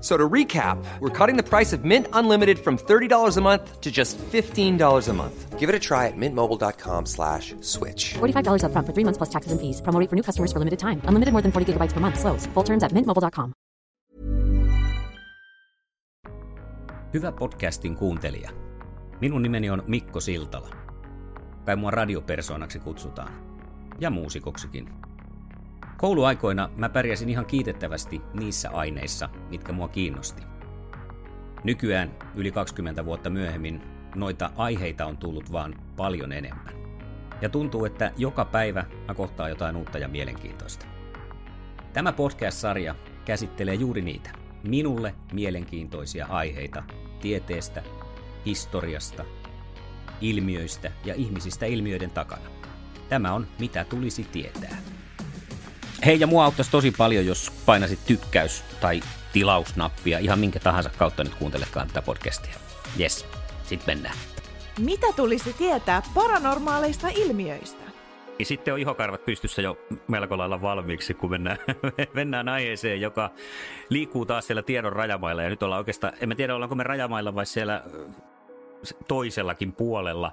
So to recap, we're cutting the price of Mint Unlimited from $30 a month to just $15 a month. Give it a try at mintmobile.com slash switch. $45 upfront for three months plus taxes and fees. Promo for new customers for limited time. Unlimited more than 40 gigabytes per month. Slows. Full terms at mintmobile.com. Hyvä podcastin kuuntelija. Minun nimeni on Mikko Siltala. Kai mua radiopersoonaksi kutsutaan. Ja muusikoksikin. Kouluaikoina mä pärjäsin ihan kiitettävästi niissä aineissa, mitkä mua kiinnosti. Nykyään, yli 20 vuotta myöhemmin, noita aiheita on tullut vaan paljon enemmän. Ja tuntuu, että joka päivä mä kohtaa jotain uutta ja mielenkiintoista. Tämä podcast-sarja käsittelee juuri niitä, minulle mielenkiintoisia aiheita tieteestä, historiasta, ilmiöistä ja ihmisistä ilmiöiden takana. Tämä on Mitä tulisi tietää. Hei, ja mua auttaisi tosi paljon, jos painasit tykkäys- tai tilausnappia ihan minkä tahansa kautta nyt kuuntelekaan tätä podcastia. Yes, sit mennään. Mitä tulisi tietää paranormaaleista ilmiöistä? Ja sitten on ihokarvat pystyssä jo melko lailla valmiiksi, kun mennään, mennään aiheeseen, joka liikkuu taas siellä tiedon rajamailla. Ja nyt ollaan oikeastaan, en mä tiedä ollaanko me rajamailla vai siellä ö, toisellakin puolella.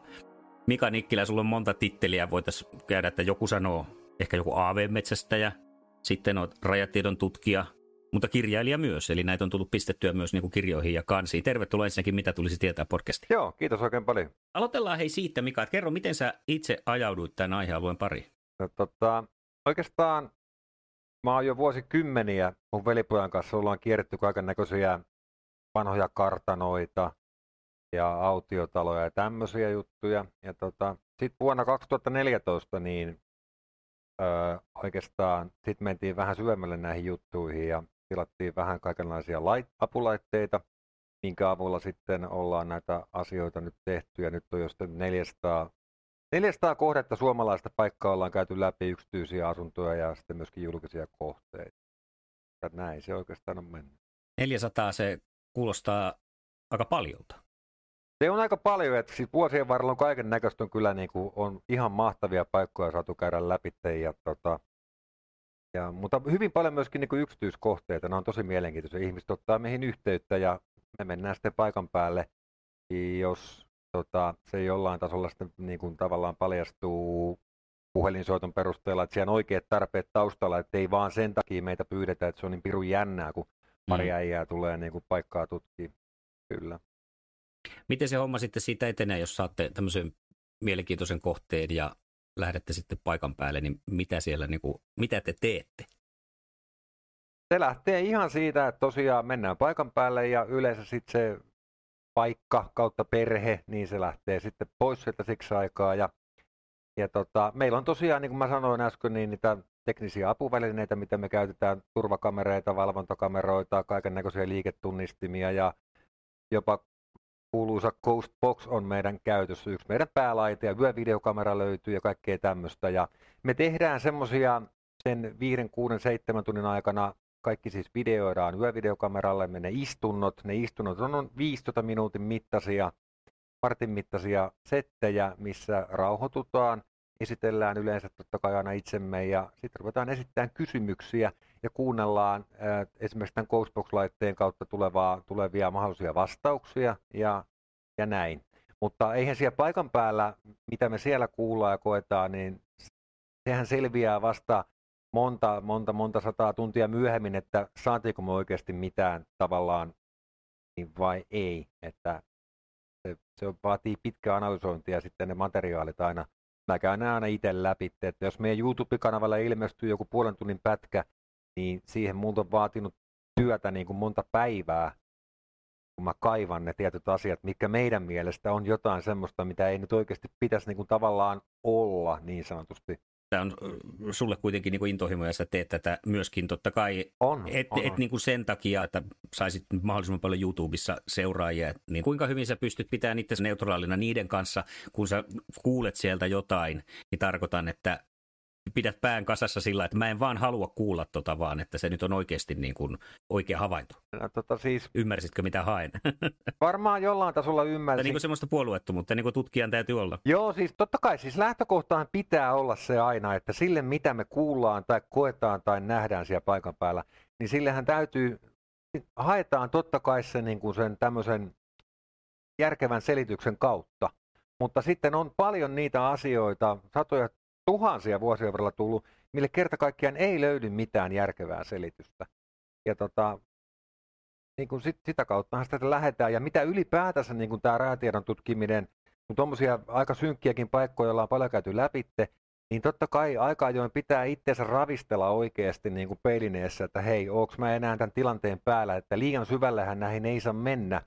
Mika Nikkilä, sulla on monta titteliä, voitaisiin käydä, että joku sanoo, ehkä joku AV-metsästäjä, sitten on rajatiedon tutkija, mutta kirjailija myös, eli näitä on tullut pistettyä myös niin kuin kirjoihin ja kansiin. Tervetuloa ensinnäkin, mitä tulisi tietää podcastiin. Joo, kiitos oikein paljon. Aloitellaan hei siitä, Mika, että kerro, miten sä itse ajauduit tämän aihealueen pariin? No, tota, oikeastaan mä oon jo vuosikymmeniä mun velipojan kanssa ollaan kierretty kaiken näköisiä vanhoja kartanoita ja autiotaloja ja tämmöisiä juttuja. Ja tota, sitten vuonna 2014 niin öö, oikeastaan sit mentiin vähän syvemmälle näihin juttuihin ja tilattiin vähän kaikenlaisia lait- apulaitteita, minkä avulla sitten ollaan näitä asioita nyt tehty ja nyt on jo sitten 400 400 kohdetta suomalaista paikkaa ollaan käyty läpi, yksityisiä asuntoja ja sitten myöskin julkisia kohteita. Ja näin se oikeastaan on mennyt. 400 se kuulostaa aika paljolta. Se on aika paljon, että siis vuosien varrella on kaiken näköistä on kyllä niin kuin, on ihan mahtavia paikkoja saatu käydä läpi. Ja, tota, ja, mutta hyvin paljon myöskin niin kuin yksityiskohteita, ne on tosi mielenkiintoisia. Ihmiset ottaa meihin yhteyttä ja me mennään sitten paikan päälle, jos tota, se jollain tasolla sitten niin kuin tavallaan paljastuu puhelinsoiton perusteella, että siellä on oikeat tarpeet taustalla, että ei vaan sen takia meitä pyydetä, että se on niin pirun jännää, kun pari Mm. äijää tulee niin kuin paikkaa tutkimaan. Kyllä. Miten se homma sitten siitä etenee, jos saatte tämmöisen mielenkiintoisen kohteen ja lähdette sitten paikan päälle, niin mitä siellä, niin kuin, mitä te teette? Se lähtee ihan siitä, että tosiaan mennään paikan päälle ja yleensä sitten se paikka kautta perhe, niin se lähtee sitten pois sieltä siksi aikaa. Ja, ja tota, meillä on tosiaan, niin kuin mä sanoin äsken, niin niitä teknisiä apuvälineitä, mitä me käytetään, turvakamereita, valvontakameroita, kaiken näköisiä liiketunnistimia ja jopa kuuluisa Ghost Box on meidän käytössä, yksi meidän päälaite ja yövideokamera löytyy ja kaikkea tämmöistä. Ja me tehdään semmoisia sen 5, 6, 7 tunnin aikana kaikki siis videoidaan yövideokameralle, me ne istunnot, ne istunnot on noin 15 minuutin mittaisia, vartin mittaisia settejä, missä rauhoitutaan, esitellään yleensä totta kai aina itsemme ja sitten ruvetaan esittämään kysymyksiä ja kuunnellaan äh, esimerkiksi tämän Ghostbox-laitteen kautta tulevaa, tulevia mahdollisia vastauksia ja, ja näin. Mutta eihän siellä paikan päällä, mitä me siellä kuullaan ja koetaan, niin sehän selviää vasta monta, monta, monta sataa tuntia myöhemmin, että saatiinko me oikeasti mitään tavallaan niin vai ei. Että se, se vaatii pitkää analysointia sitten ne materiaalit aina, mä käyn aina itse läpi, että jos meidän YouTube-kanavalla ilmestyy joku puolen tunnin pätkä, niin siihen multa on vaatinut työtä niin kuin monta päivää, kun mä kaivan ne tietyt asiat, mikä meidän mielestä on jotain semmoista, mitä ei nyt oikeasti pitäisi niin kuin tavallaan olla niin sanotusti. Tämä on sulle kuitenkin niin kuin intohimo ja sä teet tätä myöskin totta kai. On, et, on, et on. Niin kuin sen takia, että saisit mahdollisimman paljon YouTubessa seuraajia, niin kuinka hyvin sä pystyt pitämään itse neutraalina niiden kanssa, kun sä kuulet sieltä jotain, niin tarkoitan, että pidät pään kasassa sillä, että mä en vaan halua kuulla tota, vaan että se nyt on oikeasti niin kuin oikea havainto. No, tota, siis Ymmärsitkö, mitä haen? varmaan jollain tasolla ymmärsin. niin kuin semmoista puolueettomuutta, niin kuin tutkijan täytyy olla. Joo, siis totta kai, siis lähtökohtaan pitää olla se aina, että sille mitä me kuullaan tai koetaan tai nähdään siellä paikan päällä, niin sillehän täytyy, haetaan totta kai se, niin kuin sen tämmöisen järkevän selityksen kautta. Mutta sitten on paljon niitä asioita, satoja tuhansia vuosia varrella tullut, mille kerta kaikkiaan ei löydy mitään järkevää selitystä. Ja tota, niin kuin sit, sitä kauttahan sitä lähdetään. Ja mitä ylipäätänsä niin kuin tämä räätiedon tutkiminen, kun tuommoisia aika synkkiäkin paikkoja ollaan paljon käyty läpitte, niin totta kai aika ajoin pitää itseensä ravistella oikeasti niin kuin peilineessä, että hei, onko mä enää tämän tilanteen päällä, että liian syvällähän näihin ei saa mennä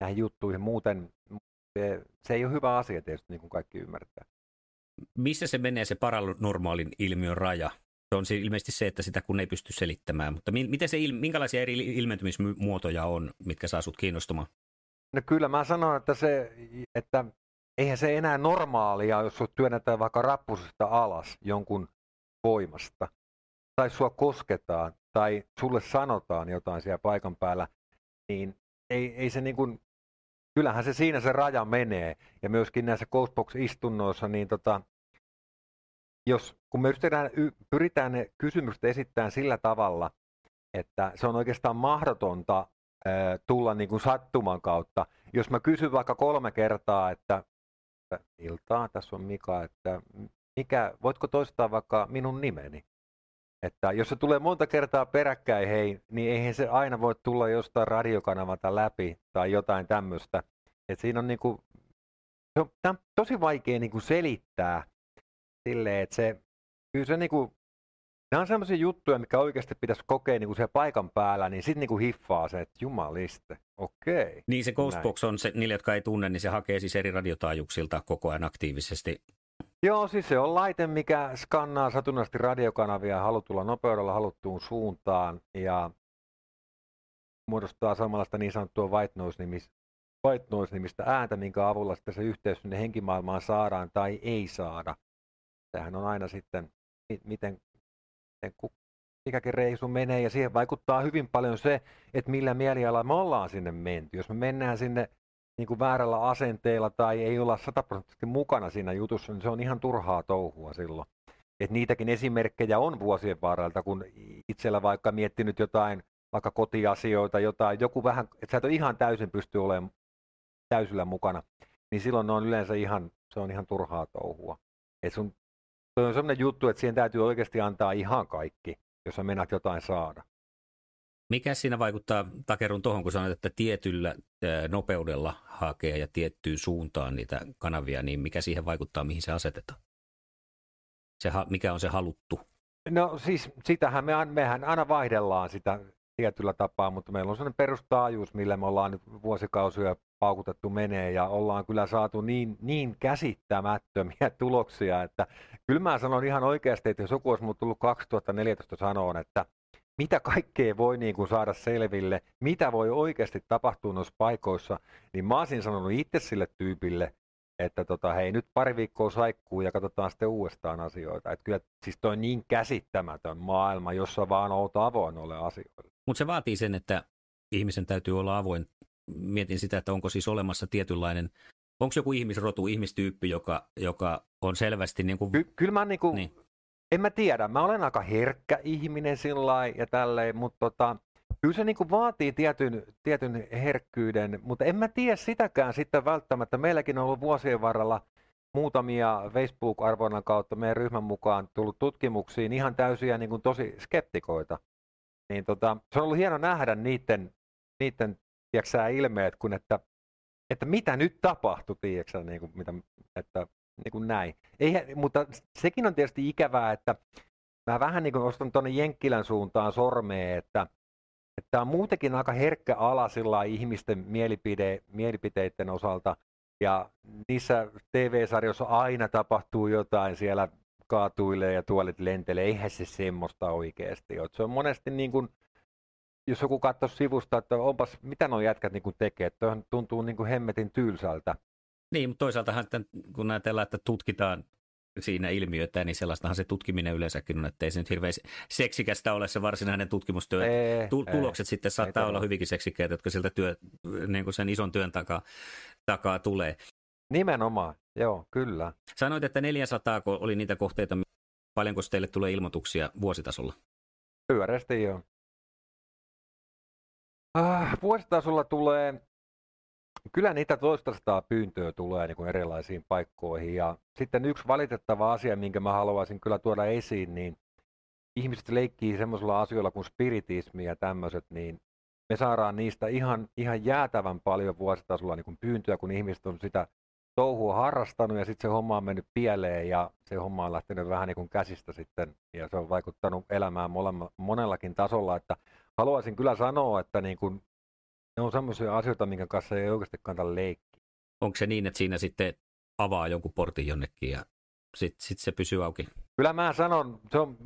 näihin juttuihin, muuten se, se ei ole hyvä asia tietysti, niin kuin kaikki ymmärtää. Missä se menee se paranormaalin ilmiön raja? Se on ilmeisesti se, että sitä kun ei pysty selittämään, mutta miten se, minkälaisia eri ilmentymismuotoja on, mitkä saa sut kiinnostumaan? No kyllä mä sanon, että, se, että eihän se enää normaalia, jos sut työnnetään vaikka rappusesta alas jonkun voimasta, tai sua kosketaan, tai sulle sanotaan jotain siellä paikan päällä, niin ei, ei se niin kuin, kyllähän se siinä se raja menee. Ja myöskin näissä Ghostbox-istunnoissa, niin tota, jos, kun me pyritään, pyritään ne kysymykset esittämään sillä tavalla, että se on oikeastaan mahdotonta tulla niin kuin sattuman kautta. Jos mä kysyn vaikka kolme kertaa, että, että iltaa, tässä on Mika, että mikä, voitko toistaa vaikka minun nimeni? Että jos se tulee monta kertaa peräkkäin, hei, niin eihän se aina voi tulla jostain radiokanavalta läpi tai jotain tämmöistä. Et siinä on niinku, se on, on tosi vaikea niinku selittää silleen, että se, kyllä se niinku, nämä on sellaisia juttuja, mikä oikeasti pitäisi kokea niinku siellä paikan päällä, niin sitten niinku hiffaa se, että jumaliste, okei. Niin se Ghostbox on se, niille, jotka ei tunne, niin se hakee siis eri radiotaajuuksilta koko ajan aktiivisesti Joo, siis se on laite, mikä skannaa satunnaisesti radiokanavia halutulla nopeudella haluttuun suuntaan ja muodostaa samanlaista niin sanottua white noise-nimistä, white noise-nimistä ääntä, minkä avulla sitten se yhteys sinne henkimaailmaan saadaan tai ei saada. Sehän on aina sitten, miten, miten mikäkin reisu menee ja siihen vaikuttaa hyvin paljon se, että millä mielialalla me ollaan sinne menty. Jos me mennään sinne niin kuin väärällä asenteella tai ei olla sataprosenttisesti mukana siinä jutussa, niin se on ihan turhaa touhua silloin. Et niitäkin esimerkkejä on vuosien varrelta, kun itsellä vaikka miettinyt jotain, vaikka kotiasioita, jotain, joku vähän, että sä et ole ihan täysin pysty olemaan täysillä mukana, niin silloin ne on yleensä ihan, se on ihan turhaa touhua. Et sun, se on sellainen juttu, että siihen täytyy oikeasti antaa ihan kaikki, jos sä menet jotain saada. Mikä siinä vaikuttaa, takerun tuohon, kun sanoit, että tietyllä nopeudella hakee ja tiettyyn suuntaan niitä kanavia, niin mikä siihen vaikuttaa, mihin se asetetaan? Se, mikä on se haluttu? No siis sitähän me, mehän aina vaihdellaan sitä tietyllä tapaa, mutta meillä on sellainen perustaajuus, millä me ollaan nyt vuosikausia paukutettu menee ja ollaan kyllä saatu niin, niin käsittämättömiä tuloksia, että kyllä mä sanon ihan oikeasti, että jos joku olisi tullut 2014 sanoon, että mitä kaikkea voi niin kuin saada selville, mitä voi oikeasti tapahtua noissa paikoissa, niin mä olisin sanonut itse sille tyypille, että tota, hei nyt pari viikkoa saikkuu ja katsotaan sitten uudestaan asioita. Että kyllä siis toi niin käsittämätön maailma, jossa vaan oot avoin ole asioille. Mutta se vaatii sen, että ihmisen täytyy olla avoin. Mietin sitä, että onko siis olemassa tietynlainen, onko joku ihmisrotu, ihmistyyppi, joka, joka on selvästi niin kuin... Ky- kyllä mä niin kuin, niin en mä tiedä, mä olen aika herkkä ihminen sillä ja tälleen, mutta tota, kyllä se niin kuin vaatii tietyn, tietyn herkkyyden, mutta en mä tiedä sitäkään sitten välttämättä. Meilläkin on ollut vuosien varrella muutamia Facebook-arvonnan kautta meidän ryhmän mukaan tullut tutkimuksiin ihan täysiä niin kuin tosi skeptikoita. Niin tota, se on ollut hieno nähdä niiden, niiden tiiäksä, ilmeet, kun että, että mitä nyt tapahtui, tiiäksä, niin kuin, mitä, että niin kuin näin. Eihän, mutta sekin on tietysti ikävää, että mä vähän niin kuin ostan tuonne Jenkkilän suuntaan sormeen, että, tämä on muutenkin aika herkkä ala sillä ihmisten mielipide, mielipiteiden osalta. Ja niissä TV-sarjoissa aina tapahtuu jotain siellä kaatuilee ja tuolit lentelee. Eihän se semmoista oikeasti ole. Se on monesti niin kuin, jos joku katsoo sivusta, että onpas, mitä nuo jätkät niin kuin tekee, että tuntuu niin kuin hemmetin tylsältä. Niin, mutta toisaalta kun ajatellaan, että tutkitaan siinä ilmiötä, niin sellaistahan se tutkiminen yleensäkin on, että ei se nyt hirveän seksikästä ole se varsinainen tutkimustyö. Ei, Tulokset ei, sitten saattaa ei olla hyvinkin seksikkäitä, jotka sieltä työ, niin kuin sen ison työn takaa, takaa tulee. Nimenomaan, joo, kyllä. Sanoit, että 400 oli niitä kohteita, paljonko teille tulee ilmoituksia vuositasolla? Pyöreästi joo. Ah, vuositasolla tulee Kyllä niitä toista pyyntöä tulee niin kuin erilaisiin paikkoihin. Ja sitten yksi valitettava asia, minkä mä haluaisin kyllä tuoda esiin, niin ihmiset leikkii semmoisilla asioilla kuin spiritismi ja tämmöiset, niin me saadaan niistä ihan, ihan jäätävän paljon vuositasolla niin kuin pyyntöjä, kun ihmiset on sitä touhua harrastanut ja sitten se homma on mennyt pieleen ja se homma on lähtenyt vähän niin kuin käsistä sitten ja se on vaikuttanut elämään monellakin tasolla, että haluaisin kyllä sanoa, että niin kuin ne on semmoisia asioita, minkä kanssa ei oikeasti kannata leikkiä. Onko se niin, että siinä sitten avaa jonkun portin jonnekin ja sitten sit se pysyy auki? Kyllä mä sanon, se on,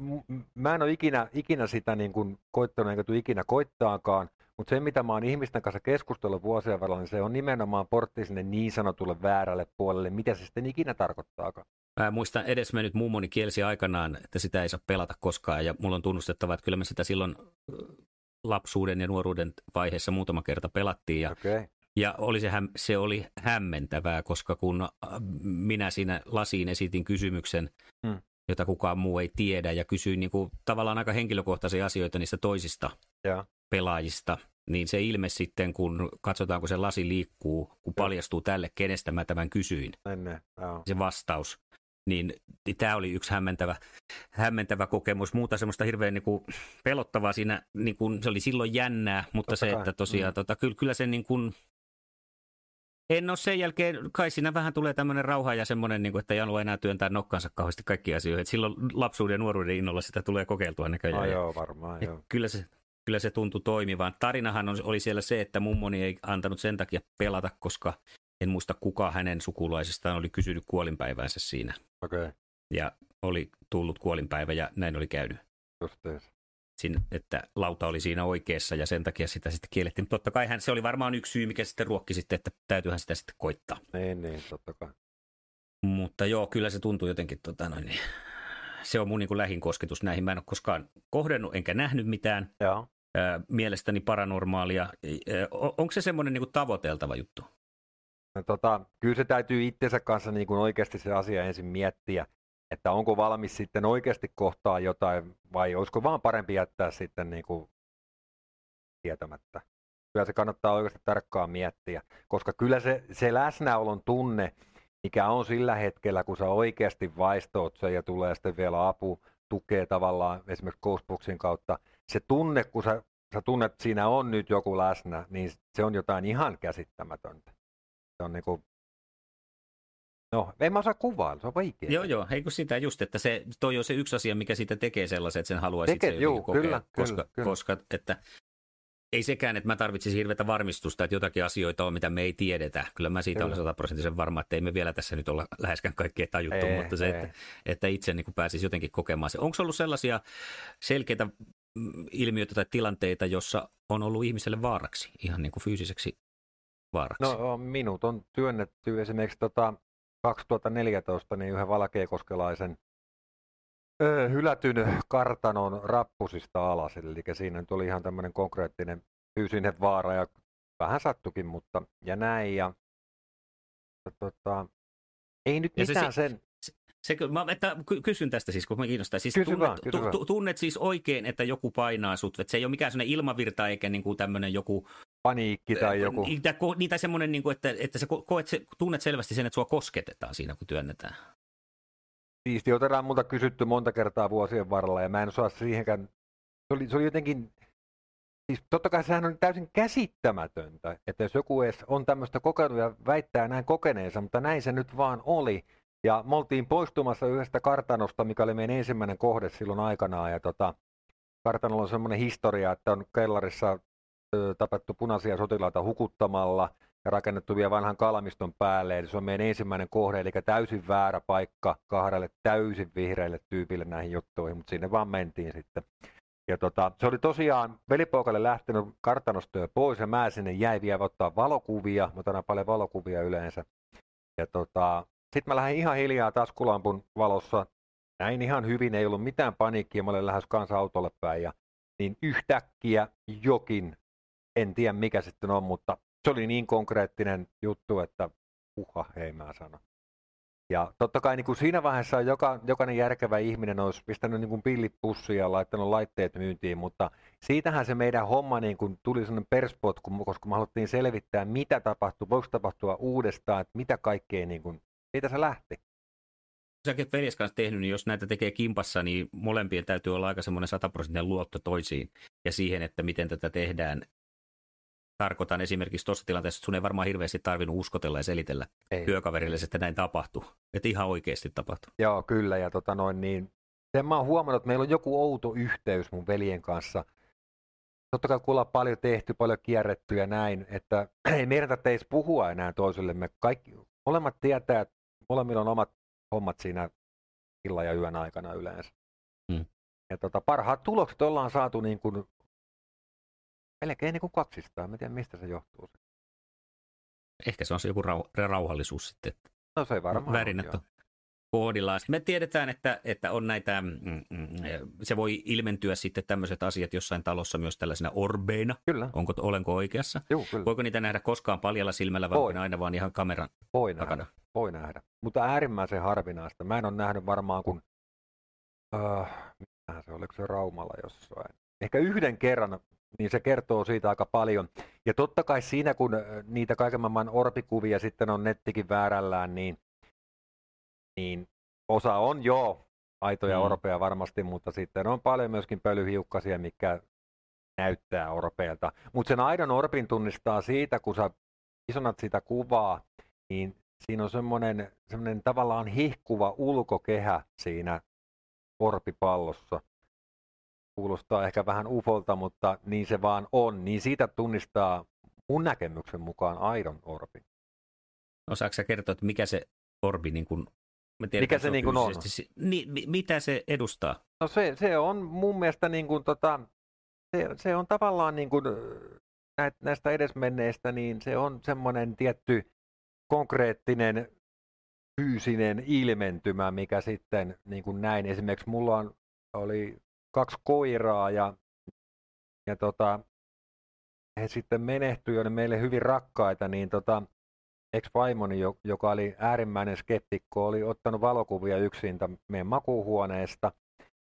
mä en ole ikinä, ikinä sitä niin kuin koittanut enkä tule ikinä koittaakaan, mutta se mitä mä oon ihmisten kanssa keskustellut vuosien varrella, niin se on nimenomaan portti sinne niin sanotulle väärälle puolelle, mitä se sitten ikinä tarkoittaakaan. Mä muistan edesmennyt mummoni kielsi aikanaan, että sitä ei saa pelata koskaan ja mulla on tunnustettava, että kyllä mä sitä silloin lapsuuden ja nuoruuden vaiheessa muutama kerta pelattiin ja, okay. ja oli se, se oli hämmentävää, koska kun äh, minä siinä lasiin esitin kysymyksen, hmm. jota kukaan muu ei tiedä ja kysyin niin kuin, tavallaan aika henkilökohtaisia asioita niistä toisista ja. pelaajista, niin se ilme sitten, kun katsotaan, kun se lasi liikkuu, kun paljastuu tälle, kenestä mä tämän kysyin. Ennen, se vastaus niin, tämä oli yksi hämmentävä, hämmentävä kokemus. Muuta semmoista hirveän niin kuin, pelottavaa siinä, niin kuin, se oli silloin jännää, mutta Totta se, kai. että tosiaan, mm. tota, kyllä, kyllä se niin kuin, en ole sen jälkeen, kai siinä vähän tulee tämmöinen rauha ja semmoinen, niin kuin, että ei halua enää työntää nokkansa kauheasti kaikki asioihin. Et silloin lapsuuden ja nuoruuden innolla sitä tulee kokeiltua näköjään. Ah, joo, varmaan, joo. Kyllä se, kyllä se tuntui toimivan. Tarinahan oli siellä se, että mummoni ei antanut sen takia pelata, koska en muista kuka hänen sukulaisistaan oli kysynyt kuolinpäiväänsä siinä. Okay. Ja oli tullut kuolinpäivä ja näin oli käynyt. Justees. Sin, että lauta oli siinä oikeassa ja sen takia sitä sitten kiellettiin. Mutta totta kai hän, se oli varmaan yksi syy, mikä sitten ruokki sitten, että täytyyhän sitä sitten koittaa. Niin, niin, totta kai. Mutta joo, kyllä se tuntuu jotenkin, tota noin, niin, se on mun niin kuin lähin kosketus näihin. Mä en ole koskaan kohdennut enkä nähnyt mitään. Joo. mielestäni paranormaalia. onko se semmoinen niin kuin tavoiteltava juttu? No, tota, kyllä se täytyy itsensä kanssa niin kuin oikeasti se asia ensin miettiä, että onko valmis sitten oikeasti kohtaa jotain vai olisiko vaan parempi jättää sitten niin kuin tietämättä. Kyllä se kannattaa oikeasti tarkkaan miettiä, koska kyllä se, se läsnäolon tunne, mikä on sillä hetkellä, kun sä oikeasti vaistoot sen ja tulee sitten vielä apu, tukee tavallaan esimerkiksi Ghostboxin kautta, se tunne, kun sä, sä tunnet, että siinä on nyt joku läsnä, niin se on jotain ihan käsittämätöntä. Se on niinku, No, en mä osaa kuvailla, se on vaikea. Joo, joo, eikö sitä just, että se, toi on se yksi asia, mikä siitä tekee sellaisen, että sen haluaisi itse juu, kokea, kyllä, koska, kyllä, kyllä. koska että ei sekään, että mä tarvitsisin hirveätä varmistusta, että jotakin asioita on, mitä me ei tiedetä. Kyllä mä siitä kyllä. olen sataprosenttisen varma, että ei me vielä tässä nyt olla läheskään kaikkea tajuttu, ei, mutta se, ei. että, että itse niin pääsisi jotenkin kokemaan se. Onko ollut sellaisia selkeitä mm, ilmiöitä tai tilanteita, jossa on ollut ihmiselle vaaraksi, ihan niin kuin fyysiseksi vaaraksi? No minut on työnnetty esimerkiksi tota 2014 niin yhden valkeakoskelaisen öö, hylätyn kartanon rappusista alas. Eli siinä nyt oli ihan tämmöinen konkreettinen fyysinen vaara ja vähän sattukin, mutta ja näin. Ja, tota, ei nyt mitään se, sen... Se, se, mä, että, kysyn tästä siis, kun mä kiinnostaa. Siis kysy tunnet, vaan, kysy tu, tunnet siis oikein, että joku painaa sut, että se ei ole mikään sellainen ilmavirta eikä niin kuin tämmöinen joku paniikki tai joku. Niitä, niitä semmoinen, niin kuin, että, että sä koet, tunnet selvästi sen, että sua kosketetaan siinä, kun työnnetään. Siisti, otetaan multa kysytty monta kertaa vuosien varrella ja mä en osaa siihenkään. Se oli, se oli jotenkin, siis totta kai sehän on täysin käsittämätöntä, että jos joku edes on tämmöistä kokenut ja väittää näin kokeneensa, mutta näin se nyt vaan oli. Ja me oltiin poistumassa yhdestä kartanosta, mikä oli meidän ensimmäinen kohde silloin aikanaan. Ja tota, kartanolla on semmoinen historia, että on kellarissa tapettu punaisia sotilaita hukuttamalla ja rakennettu vielä vanhan kalamiston päälle. Eli se on meidän ensimmäinen kohde, eli täysin väärä paikka kahdelle täysin vihreille tyypille näihin juttuihin, mutta sinne vaan mentiin sitten. Ja tota, se oli tosiaan velipoikalle lähtenyt kartanosta jo pois ja mä sinne jäi vielä ottaa valokuvia, mutta otan paljon valokuvia yleensä. Ja tota, sitten mä lähdin ihan hiljaa taskulampun valossa. Näin ihan hyvin, ei ollut mitään paniikkia, mä olin lähes kanssa autolle päin. Ja, niin yhtäkkiä jokin, en tiedä mikä sitten on, mutta se oli niin konkreettinen juttu, että uha, hei mä sanon. Ja totta kai niin kuin siinä vaiheessa joka, jokainen järkevä ihminen olisi pistänyt niin kuin pillit pussiin ja laittanut laitteet myyntiin, mutta siitähän se meidän homma niin kuin tuli sellainen perspotku, koska me haluttiin selvittää, mitä tapahtuu, voiko tapahtua uudestaan, että mitä kaikkea, niin kuin, siitä se lähti. Säkin olet veljes kanssa tehnyt, niin jos näitä tekee kimpassa, niin molempien täytyy olla aika semmoinen sataprosenttinen luotto toisiin ja siihen, että miten tätä tehdään tarkoitan esimerkiksi tuossa tilanteessa, että sun ei varmaan hirveästi tarvinnut uskotella ja selitellä ei. työkaverille, että näin tapahtuu. Että ihan oikeasti tapahtuu. Joo, kyllä. Ja tota noin, niin, sen mä oon huomannut, että meillä on joku outo yhteys mun veljen kanssa. Totta kai kun ollaan paljon tehty, paljon kierretty ja näin, että ei meidän tarvitse puhua enää toisillemme. Kaikki, molemmat tietää, että molemmilla on omat hommat siinä illan ja yön aikana yleensä. Hmm. Ja tota, parhaat tulokset ollaan saatu niin kuin melkein niin kuin kaksistaan. Mä en tiedä, mistä se johtuu. Ehkä se on se joku rau- rauhallisuus sitten. No se varmaan Värinät on koodillaan. Me tiedetään, että, että on näitä, mm, mm, se voi ilmentyä sitten tämmöiset asiat jossain talossa myös tällaisina orbeina. Kyllä. Onko, olenko oikeassa? Joo, kyllä. Voiko niitä nähdä koskaan paljalla silmällä vai aina vaan ihan kameran voi takana? Nähdä. Voi nähdä. Mutta äärimmäisen harvinaista. Mä en ole nähnyt varmaan kun, uh, se, oliko se Raumalla jossain. Ehkä yhden kerran niin se kertoo siitä aika paljon. Ja totta kai siinä, kun niitä kaiken maailman orpikuvia sitten on nettikin väärällään, niin, niin osa on jo aitoja mm. orpeja varmasti, mutta sitten on paljon myöskin pölyhiukkasia, mikä näyttää orpeilta. Mutta sen aidon orpin tunnistaa siitä, kun sä isonat sitä kuvaa, niin siinä on semmoinen, semmoinen tavallaan hihkuva ulkokehä siinä orpipallossa kuulostaa ehkä vähän ufolta, mutta niin se vaan on, niin siitä tunnistaa mun näkemyksen mukaan aidon orbi. Osaatko sä kertoa, että mikä se orbi niin kuin, tiedän, mikä se, se niin kuin on? Ni, mitä se edustaa? No se, se on mun mielestä niin kuin tota, se, se on tavallaan niin kuin näistä edesmenneistä, niin se on semmoinen tietty konkreettinen fyysinen ilmentymä, mikä sitten niin kuin näin. Esimerkiksi mulla on, oli kaksi koiraa ja, ja tota, he sitten menehtyivät ja meille hyvin rakkaita, niin tota, ex-vaimoni, joka oli äärimmäinen skeptikko, oli ottanut valokuvia yksin meidän makuuhuoneesta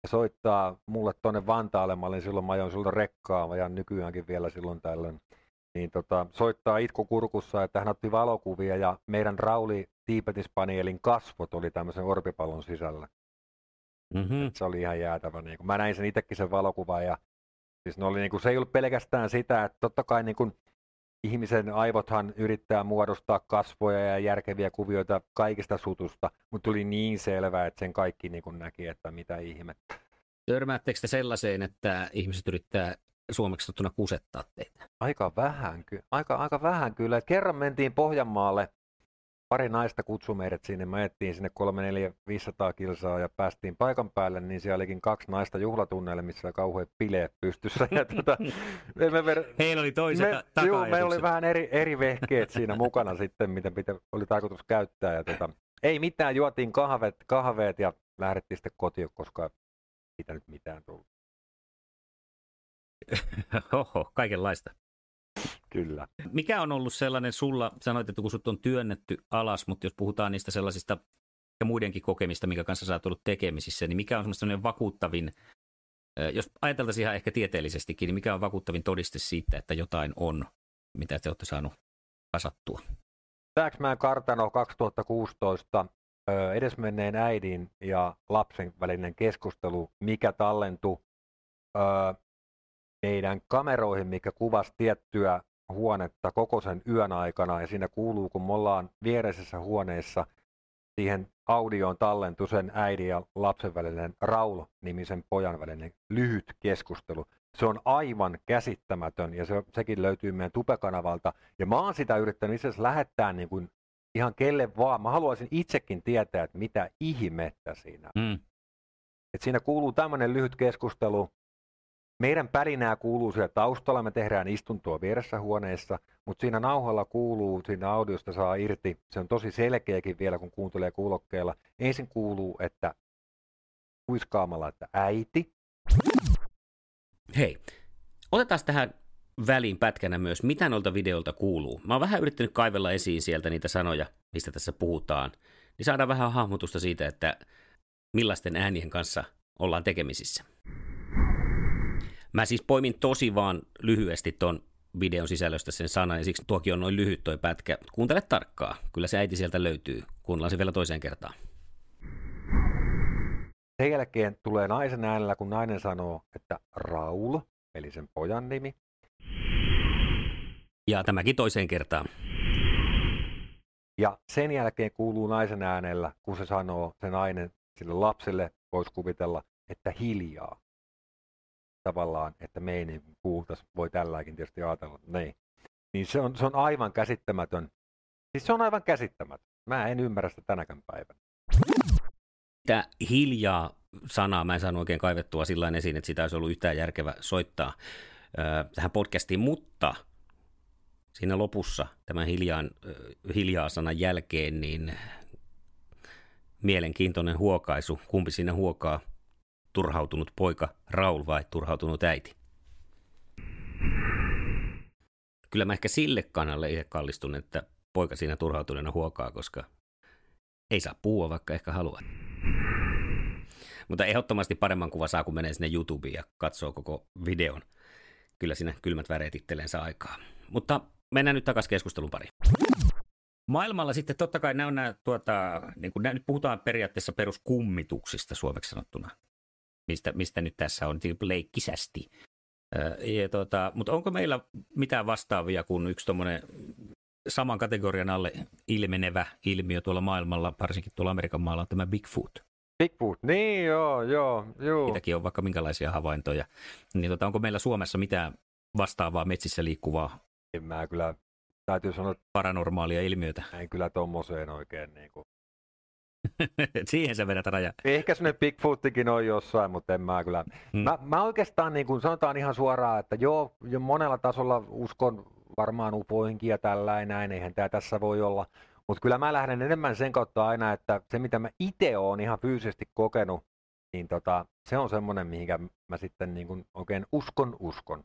ja soittaa mulle tuonne Vantaalle, mä olin silloin, mä ajoin silloin rekkaa ja nykyäänkin vielä silloin tällöin, niin tota, soittaa itku kurkussa, että hän otti valokuvia ja meidän Rauli Tiipetispaneelin kasvot oli tämmöisen orpipallon sisällä. Mm-hmm. Se oli ihan jäätävä. Niin kuin, mä näin sen itsekin sen valokuvan ja siis ne oli, niin kuin, se ei ollut pelkästään sitä, että totta kai niin kuin, ihmisen aivothan yrittää muodostaa kasvoja ja järkeviä kuvioita kaikista sutusta, mutta tuli niin selvää, että sen kaikki niin kuin näki, että mitä ihmettä. Törmäättekö te sellaiseen, että ihmiset yrittää suomeksi tottuna kusettaa teitä? Aika vähän, ky- aika, aika vähän kyllä. Kerran mentiin Pohjanmaalle pari naista kutsui meidät sinne. Me ajettiin sinne 3, 4, 500 kilsaa ja päästiin paikan päälle, niin siellä olikin kaksi naista juhlatunneille, missä oli kauhean bileet pystyssä. Ja tuota, me, me, Heillä oli toiset me, ta- juu, meillä oli vähän eri, eri vehkeet siinä mukana sitten, miten pitä, oli tarkoitus käyttää. Ja tuota, ei mitään, juotiin kahvet, kahveet ja lähdettiin sitten kotiin, koska ei siitä nyt mitään tullut. Oho, kaikenlaista. Kyllä. Mikä on ollut sellainen sulla, sanoit, että kun sut on työnnetty alas, mutta jos puhutaan niistä sellaisista ja muidenkin kokemista, mikä kanssa sä oot ollut tekemisissä, niin mikä on semmoinen vakuuttavin, jos ajateltaisiin ihan ehkä tieteellisestikin, niin mikä on vakuuttavin todiste siitä, että jotain on, mitä te olette saanut kasattua? Sääksmään kartano 2016 edesmenneen äidin ja lapsen välinen keskustelu, mikä tallentui meidän kameroihin, mikä kuvasi tiettyä huonetta koko sen yön aikana ja siinä kuuluu, kun me ollaan viereisessä huoneessa, siihen audioon tallentu sen äidin ja lapsen välinen Raul-nimisen pojan välinen lyhyt keskustelu. se on aivan käsittämätön ja se, sekin löytyy meidän tupekanavalta. Ja mä oon sitä yrittänyt itse asiassa lähettää niin kuin ihan kelle vaan. Mä haluaisin itsekin tietää, että mitä ihmettä siinä. Mm. Et siinä kuuluu tämmöinen lyhyt keskustelu. Meidän pälinää kuuluu siellä taustalla, me tehdään istuntoa vieressä huoneessa, mutta siinä nauhalla kuuluu, siinä audiosta saa irti, se on tosi selkeäkin vielä, kun kuuntelee kuulokkeella. Ensin kuuluu, että huiskaamalla, että äiti, Hei, otetaan tähän väliin pätkänä myös, mitä noilta videolta kuuluu. Mä oon vähän yrittänyt kaivella esiin sieltä niitä sanoja, mistä tässä puhutaan, niin saadaan vähän hahmotusta siitä, että millaisten äänien kanssa ollaan tekemisissä. Mä siis poimin tosi vaan lyhyesti ton videon sisällöstä sen sanan, ja siksi tuokin on noin lyhyt toi pätkä. Kuuntele tarkkaa, kyllä se äiti sieltä löytyy. Kuunnellaan se vielä toiseen kertaan. Sen jälkeen tulee naisen äänellä, kun nainen sanoo, että Raul, eli sen pojan nimi. Ja tämäkin toiseen kertaan. Ja sen jälkeen kuuluu naisen äänellä, kun se sanoo, se nainen sille lapselle, voisi kuvitella, että hiljaa. Tavallaan, että me ei niin kuultaisi, voi tälläkin tietysti ajatella, niin. Niin se on, se on aivan käsittämätön. Siis se on aivan käsittämätön. Mä en ymmärrä sitä tänäkään päivänä. Tämä hiljaa sanaa mä en saanut oikein kaivettua sillä esiin, että sitä olisi ollut yhtään järkevä soittaa tähän podcastiin, mutta siinä lopussa tämän hiljaan, hiljaa sanan jälkeen niin mielenkiintoinen huokaisu. Kumpi siinä huokaa? Turhautunut poika Raul vai turhautunut äiti? Kyllä mä ehkä sille kannalle itse kallistun, että poika siinä turhautuneena huokaa, koska ei saa puhua, vaikka ehkä haluaa. Mutta ehdottomasti paremman kuva saa, kun menee sinne YouTubeen ja katsoo koko videon. Kyllä siinä kylmät väreet itsellensä aikaa. Mutta mennään nyt takaisin keskustelun pariin. Maailmalla sitten totta kai nämä on nämä, tuota, niin kuin, nämä, nyt puhutaan periaatteessa peruskummituksista suomeksi sanottuna, mistä, mistä nyt tässä on niin leikkisästi. Ja, tuota, mutta onko meillä mitään vastaavia kuin yksi tuommoinen saman kategorian alle ilmenevä ilmiö tuolla maailmalla, varsinkin tuolla Amerikan maalla, on tämä Bigfoot? Bigfoot, niin joo, joo, joo. Siitäkin on vaikka minkälaisia havaintoja. Niin tota, onko meillä Suomessa mitään vastaavaa metsissä liikkuvaa? En mä kyllä, täytyy sanoa, paranormaalia ilmiötä. En kyllä tommoseen oikein niin kuin. Siihen sä vedät raja. Ehkä semmoinen Bigfootikin on jossain, mutta en mä kyllä. Hmm. Mä, mä oikeastaan niin kuin sanotaan ihan suoraan, että joo, jo monella tasolla uskon varmaan upoihinkin ja tällainen näin, eihän tämä tässä voi olla. Mutta kyllä mä lähden enemmän sen kautta aina, että se mitä mä itse oon ihan fyysisesti kokenut, niin tota, se on semmoinen, mihinkä mä sitten niin kuin oikein uskon uskon.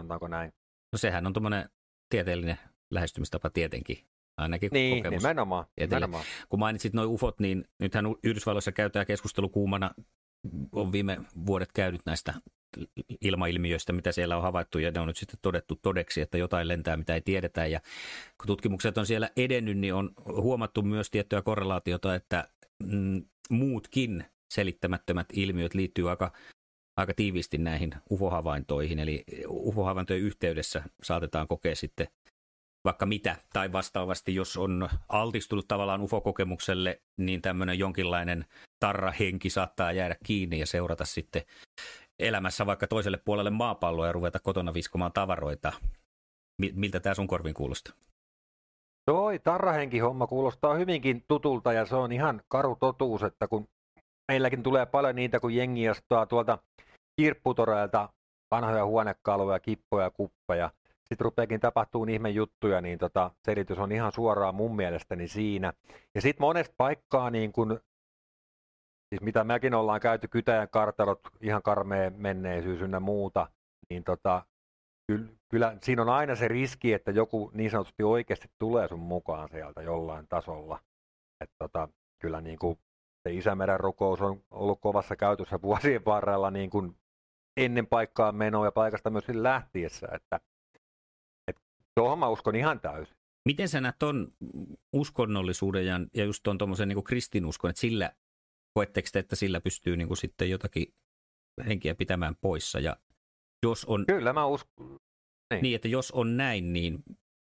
Sanotaanko näin? No sehän on tuommoinen tieteellinen lähestymistapa tietenkin, ainakin niin, kokemus. Nimenomaan, nimenomaan. Kun mainitsit noin ufot, niin nythän Yhdysvalloissa käytetään keskustelu kuumana, on viime vuodet käynyt näistä ilmailmiöistä, mitä siellä on havaittu, ja ne on nyt sitten todettu todeksi, että jotain lentää, mitä ei tiedetä. Ja kun tutkimukset on siellä edennyt, niin on huomattu myös tiettyä korrelaatiota, että mm, muutkin selittämättömät ilmiöt liittyy aika, aika tiiviisti näihin UFO-havaintoihin. Eli UFO-havaintojen yhteydessä saatetaan kokea sitten vaikka mitä, tai vastaavasti, jos on altistunut tavallaan UFO-kokemukselle, niin tämmöinen jonkinlainen tarrahenki saattaa jäädä kiinni ja seurata sitten elämässä vaikka toiselle puolelle maapalloa ja ruveta kotona viskomaan tavaroita. Miltä tämä sun korvin kuulostaa? Toi tarrahenki homma kuulostaa hyvinkin tutulta ja se on ihan karu totuus, että kun meilläkin tulee paljon niitä, kun jengi ostaa tuolta kirpputoreilta vanhoja huonekaluja, kippoja ja kuppeja. Sitten rupeakin tapahtuu ihme juttuja, niin tota, selitys on ihan suoraan mun mielestäni siinä. Ja sitten monesta paikkaa niin kun siis mitä mekin ollaan käyty kytäjän kartalot, ihan karmea menneisyys ynnä muuta, niin tota, kyllä, kyllä siinä on aina se riski, että joku niin sanotusti oikeasti tulee sun mukaan sieltä jollain tasolla. Et tota, kyllä niin kuin se Isämeren rukous on ollut kovassa käytössä vuosien varrella niin kuin ennen paikkaa menoa ja paikasta myös lähtiessä, että tuohon mä uskon ihan täysin. Miten sä näet ton uskonnollisuuden ja, ja just tuon tuommoisen niin kristinuskon, että sillä koetteko te, että sillä pystyy niin kuin sitten jotakin henkiä pitämään poissa? Ja jos on, Kyllä mä uskon. Niin. niin, että jos on näin, niin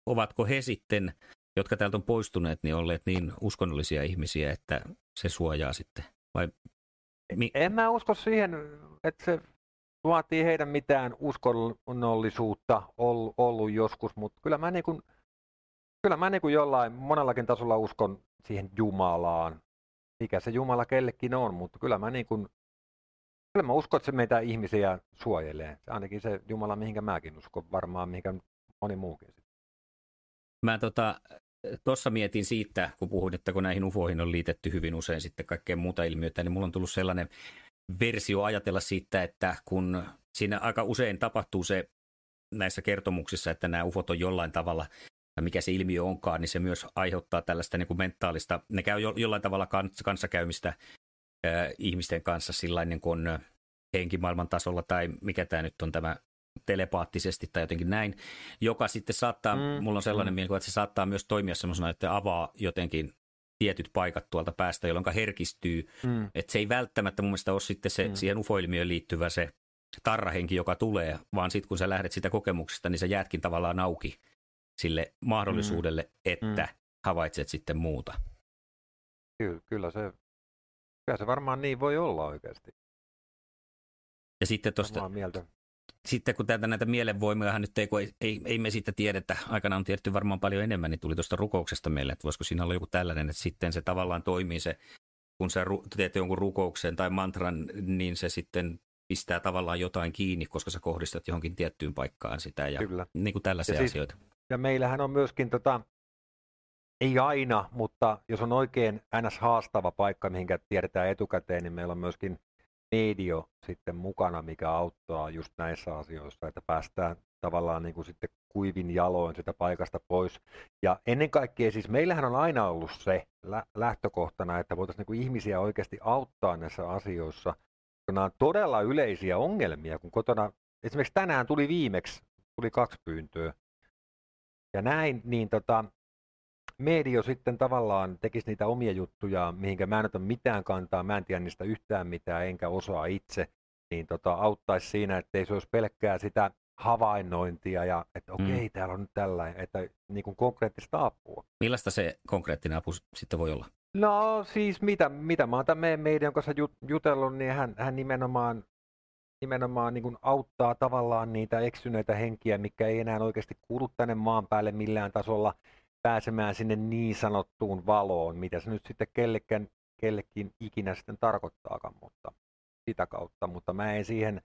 ovatko he sitten, jotka täältä on poistuneet, niin olleet niin uskonnollisia ihmisiä, että se suojaa sitten? Vai mi- en mä usko siihen, että se tuotiin heidän mitään uskonnollisuutta ollut joskus, mutta kyllä mä, niin kuin, kyllä mä niin kuin jollain monellakin tasolla uskon siihen Jumalaan, mikä se Jumala kellekin on, mutta kyllä mä, niin kuin, kyllä mä uskon, että se meitä ihmisiä suojelee. Se ainakin se Jumala, mihinkä mäkin uskon, varmaan mihinkä moni muukin. Mä tota, tuossa mietin siitä, kun puhuin, että kun näihin ufoihin on liitetty hyvin usein sitten kaikkea muuta ilmiötä, niin mulla on tullut sellainen versio ajatella siitä, että kun siinä aika usein tapahtuu se näissä kertomuksissa, että nämä ufot on jollain tavalla, mikä se ilmiö onkaan, niin se myös aiheuttaa tällaista niin kuin mentaalista, ne käy jo, jollain tavalla kans, kanssakäymistä äh, ihmisten kanssa sillä niin kuin henkimaailman tasolla tai mikä tämä nyt on tämä telepaattisesti tai jotenkin näin, joka sitten saattaa, mm, mulla on sellainen mm. mielikuva, että se saattaa myös toimia semmoisena, että avaa jotenkin tietyt paikat tuolta päästä, jolloin herkistyy. Mm. Että se ei välttämättä mun mielestä ole sitten se, mm. siihen ufoilmiöön liittyvä se tarrahenki, joka tulee, vaan sitten kun sä lähdet sitä kokemuksesta, niin sä jäätkin tavallaan auki sille mahdollisuudelle, mm. että mm. havaitset sitten muuta. Kyllä, kyllä se, kyllä se varmaan niin voi olla oikeasti. Ja sitten tuosta, sitten kun täältä näitä mielenvoimia nyt ei, ei, ei, ei me siitä tiedetä, aikanaan on tiedetty varmaan paljon enemmän, niin tuli tuosta rukouksesta meille, että voisiko siinä olla joku tällainen, että sitten se tavallaan toimii se, kun sä teet jonkun rukouksen tai mantran, niin se sitten pistää tavallaan jotain kiinni, koska sä kohdistat johonkin tiettyyn paikkaan sitä ja Kyllä. niin kuin tällaisia ja siis, asioita. Ja meillähän on myöskin, tota, ei aina, mutta jos on oikein ns. haastava paikka, mihinkä tiedetään etukäteen, niin meillä on myöskin medio sitten mukana, mikä auttaa just näissä asioissa, että päästään tavallaan niin kuin sitten kuivin jaloin sitä paikasta pois. Ja ennen kaikkea siis meillähän on aina ollut se lähtökohtana, että voitaisiin niin ihmisiä oikeasti auttaa näissä asioissa. Nämä on todella yleisiä ongelmia, kun kotona, esimerkiksi tänään tuli viimeksi, tuli kaksi pyyntöä. Ja näin, niin tota, medio sitten tavallaan tekisi niitä omia juttuja, mihinkä mä en ota mitään kantaa, mä en tiedä niistä yhtään mitään, enkä osaa itse, niin tota, auttaisi siinä, että ei se olisi pelkkää sitä havainnointia ja että okei, okay, mm. täällä on nyt tällainen, että niin kuin konkreettista apua. Millaista se konkreettinen apu sitten voi olla? No siis mitä, mitä mä oon tämän meidän kanssa jutellut, niin hän, hän nimenomaan, nimenomaan niin kuin auttaa tavallaan niitä eksyneitä henkiä, mikä ei enää oikeasti kuulu tänne maan päälle millään tasolla pääsemään sinne niin sanottuun valoon, mitä se nyt sitten kellekään, kellekin ikinä sitten tarkoittaakaan, mutta sitä kautta, mutta mä en siihen,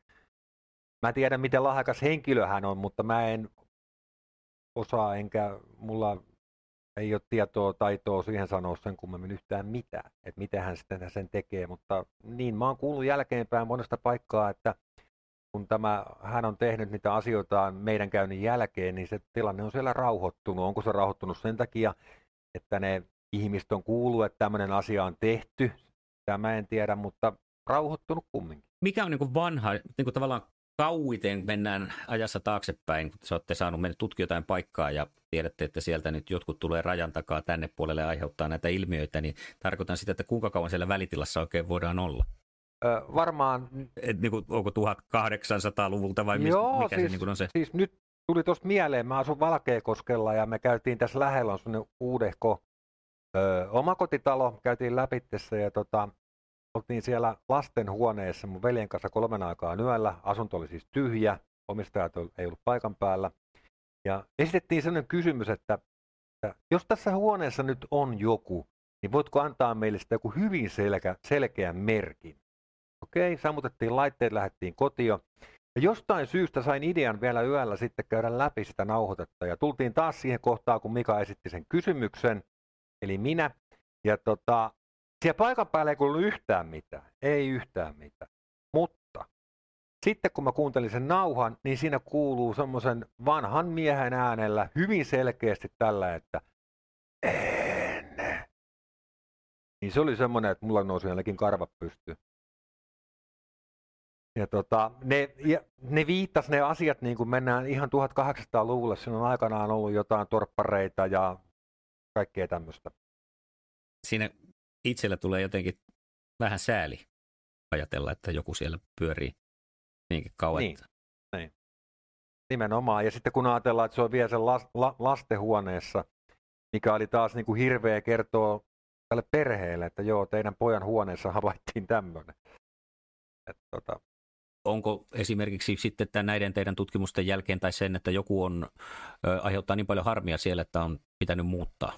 mä tiedän miten lahjakas henkilö hän on, mutta mä en osaa, enkä mulla ei ole tietoa, taitoa siihen sanoa sen kummemmin yhtään mitään, että miten hän sitten sen tekee, mutta niin mä oon kuullut jälkeenpäin monesta paikkaa, että kun tämä, hän on tehnyt niitä asioita meidän käynnin jälkeen, niin se tilanne on siellä rauhoittunut. Onko se rauhoittunut sen takia, että ne ihmiset on kuullut, että tämmöinen asia on tehty? Tämä en tiedä, mutta rauhoittunut kumminkin. Mikä on niin vanha, niin tavallaan kauiten mennään ajassa taaksepäin, kun olette saanut mennä tutkia jotain paikkaa ja tiedätte, että sieltä nyt jotkut tulee rajan takaa tänne puolelle ja aiheuttaa näitä ilmiöitä, niin tarkoitan sitä, että kuinka kauan siellä välitilassa oikein voidaan olla? Ö, varmaan... Et, niin kuin, onko 1800-luvulta vai Joo, mikä siis, se niin on se? siis nyt tuli tuosta mieleen, mä asun Valkeakoskella ja me käytiin tässä lähellä, on sellainen uudehko ö, omakotitalo, käytiin läpi ja tota, oltiin siellä lastenhuoneessa mun veljen kanssa kolmen aikaa yöllä. Asunto oli siis tyhjä, omistajat ei ollut paikan päällä. Ja esitettiin sellainen kysymys, että, että jos tässä huoneessa nyt on joku, niin voitko antaa meille sitä joku hyvin selkeä, selkeän merkin? Okei, sammutettiin laitteet, lähdettiin kotiin. Ja jostain syystä sain idean vielä yöllä sitten käydä läpi sitä nauhoitetta. Ja tultiin taas siihen kohtaan, kun Mika esitti sen kysymyksen, eli minä. Ja tota, siellä paikan päällä ei kuulu yhtään mitään. Ei yhtään mitään. Mutta sitten kun mä kuuntelin sen nauhan, niin siinä kuuluu semmoisen vanhan miehen äänellä hyvin selkeästi tällä, että en. Niin se oli semmoinen, että mulla nousi jällekin karvat pystyyn. Ja tota, ne, ja ne viittas ne asiat, niin kuin mennään ihan 1800-luvulle, siinä on aikanaan ollut jotain torppareita ja kaikkea tämmöistä. Siinä itsellä tulee jotenkin vähän sääli ajatella, että joku siellä pyörii niinkin kauan. Niin, niin. Nimenomaan. Ja sitten kun ajatellaan, että se on vielä sen las, la, lastenhuoneessa, mikä oli taas niin kuin hirveä kertoa tälle perheelle, että joo, teidän pojan huoneessa havaittiin tämmöinen. Että tota, onko esimerkiksi sitten tämän näiden teidän tutkimusten jälkeen tai sen, että joku on, ö, aiheuttaa niin paljon harmia siellä, että on pitänyt muuttaa?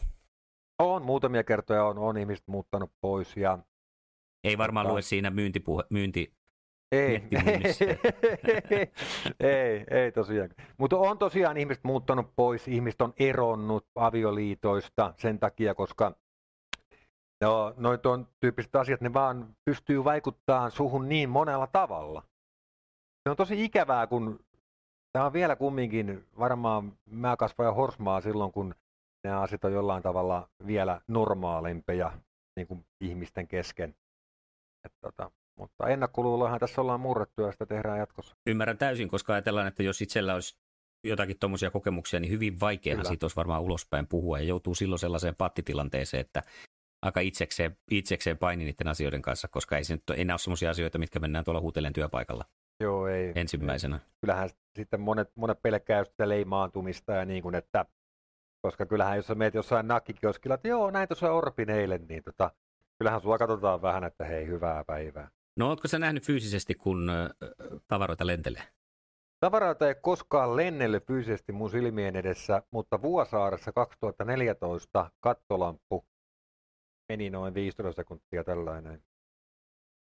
On, muutamia kertoja on, on ihmiset muuttanut pois ja Ei varmaan Tota- lue siinä myyntipuhe, myynti, ei, ei, ei tosiaan. Mutta on tosiaan ihmiset muuttanut pois, ihmiset on eronnut avioliitoista sen takia, koska no, noin tuon tyyppiset asiat, ne vaan pystyy vaikuttamaan suhun niin monella tavalla. Se on tosi ikävää, kun tämä on vielä kumminkin, varmaan mä kasvoin horsmaa silloin, kun nämä asiat on jollain tavalla vielä normaalimpia niin kuin ihmisten kesken. Et, tota, mutta ennakkoluulohan tässä ollaan murrettu ja sitä tehdään jatkossa. ymmärrän täysin, koska ajatellaan, että jos itsellä olisi jotakin tuommoisia kokemuksia, niin hyvin vaikeahan Kyllä. siitä olisi varmaan ulospäin puhua ja joutuu silloin sellaiseen pattitilanteeseen, että aika itsekseen, itsekseen paini niiden asioiden kanssa, koska ei se nyt enää ole sellaisia asioita, mitkä mennään tuolla huutelen työpaikalla Joo, ei. ensimmäisenä. Kyllähän sitten monet, monet pelkää sitä leimaantumista ja niin kuin, että koska kyllähän jos sä meet jossain nakkikioskilla, että joo, näin tuossa Orpin eilen, niin tota, kyllähän sua katsotaan vähän, että hei, hyvää päivää. No ootko sä nähnyt fyysisesti, kun tavaroita lentelee? Tavaroita ei koskaan lennellyt fyysisesti mun silmien edessä, mutta Vuosaaressa 2014 kattolamppu meni noin 15 sekuntia tällainen.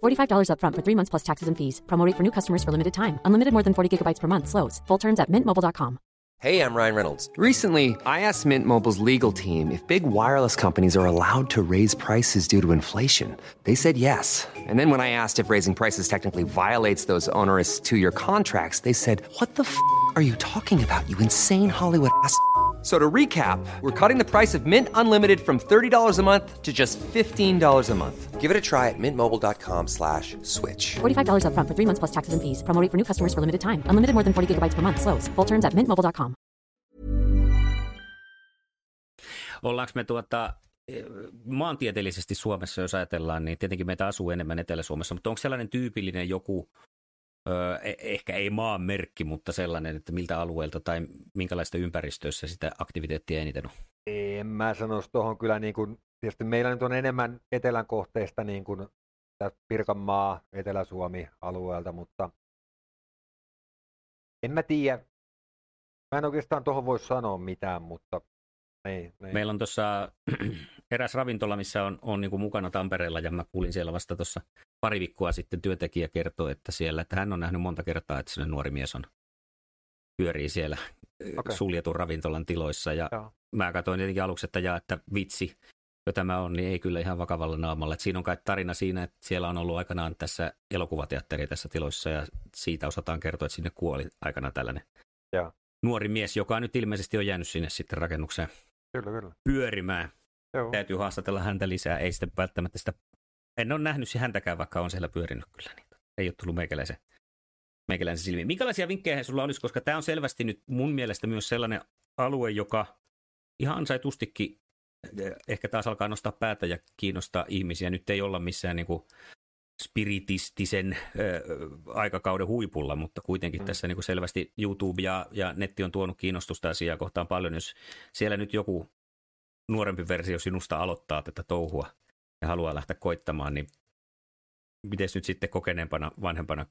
$45 upfront for three months plus taxes and fees. Promo rate for new customers for limited time. Unlimited more than 40 gigabytes per month. Slows. Full terms at mintmobile.com. Hey, I'm Ryan Reynolds. Recently, I asked Mint Mobile's legal team if big wireless companies are allowed to raise prices due to inflation. They said yes. And then when I asked if raising prices technically violates those onerous two year contracts, they said, What the f are you talking about, you insane Hollywood ass? F- So to recap, we're cutting the price of Mint Unlimited from $30 a month to just $15 a month. Give it a try at mintmobile.com slash switch. $45 upfront for three months plus taxes and fees. Promo rate for new customers for limited time. Unlimited more than 40 gigabytes per month. Slows. Full terms at mintmobile.com. Ollaanko me tuota, eh, maantieteellisesti Suomessa, jos ajatellaan, niin tietenkin meitä asuu enemmän Etelä-Suomessa, mutta onko sellainen tyypillinen joku, ö, ehkä ei maanmerkki, mutta sellainen, että miltä alueelta tai minkälaista ympäristössä sitä aktiviteettia eniten on? En mä sanoisi tuohon kyllä, niin kuin, tietysti meillä nyt on enemmän etelän kohteista niin kuin Pirkanmaa, Etelä-Suomi alueelta, mutta en mä tiedä. Mä en oikeastaan tuohon voi sanoa mitään, mutta ei, ei. Meillä on tuossa eräs ravintola, missä on, on niin kuin mukana Tampereella, ja mä kuulin siellä vasta tuossa pari viikkoa sitten työntekijä kertoi, että siellä, että hän on nähnyt monta kertaa, että sellainen nuori mies on pyörii siellä okay. suljetun ravintolan tiloissa, ja Joo. mä katsoin tietenkin aluksi, että, jaa, että vitsi, jo tämä on, niin ei kyllä ihan vakavalla naamalla. Et siinä on kai tarina siinä, että siellä on ollut aikanaan tässä elokuvateatteri tässä tiloissa, ja siitä osataan kertoa, että sinne kuoli aikana tällainen Joo. nuori mies, joka nyt ilmeisesti on jäänyt sinne sitten rakennukseen Kyllä, kyllä. pyörimään. Joo. Täytyy haastatella häntä lisää. Ei sitten välttämättä sitä, en ole nähnyt häntäkään, vaikka on siellä pyörinyt kyllä. Niin ei ole tullut meikäläisen, meikäläisen silmiin. Minkälaisia vinkkejä sulla olisi, koska tämä on selvästi nyt mun mielestä myös sellainen alue, joka ihan ansaitustikin eh, ehkä taas alkaa nostaa päätä ja kiinnostaa ihmisiä. Nyt ei olla missään niin kuin spiritistisen ö, aikakauden huipulla, mutta kuitenkin mm. tässä niin kuin selvästi YouTube ja, ja netti on tuonut kiinnostusta asiaa kohtaan paljon. Jos siellä nyt joku nuorempi versio sinusta aloittaa tätä touhua ja haluaa lähteä koittamaan, niin miten nyt sitten kokeneempana, vanhempana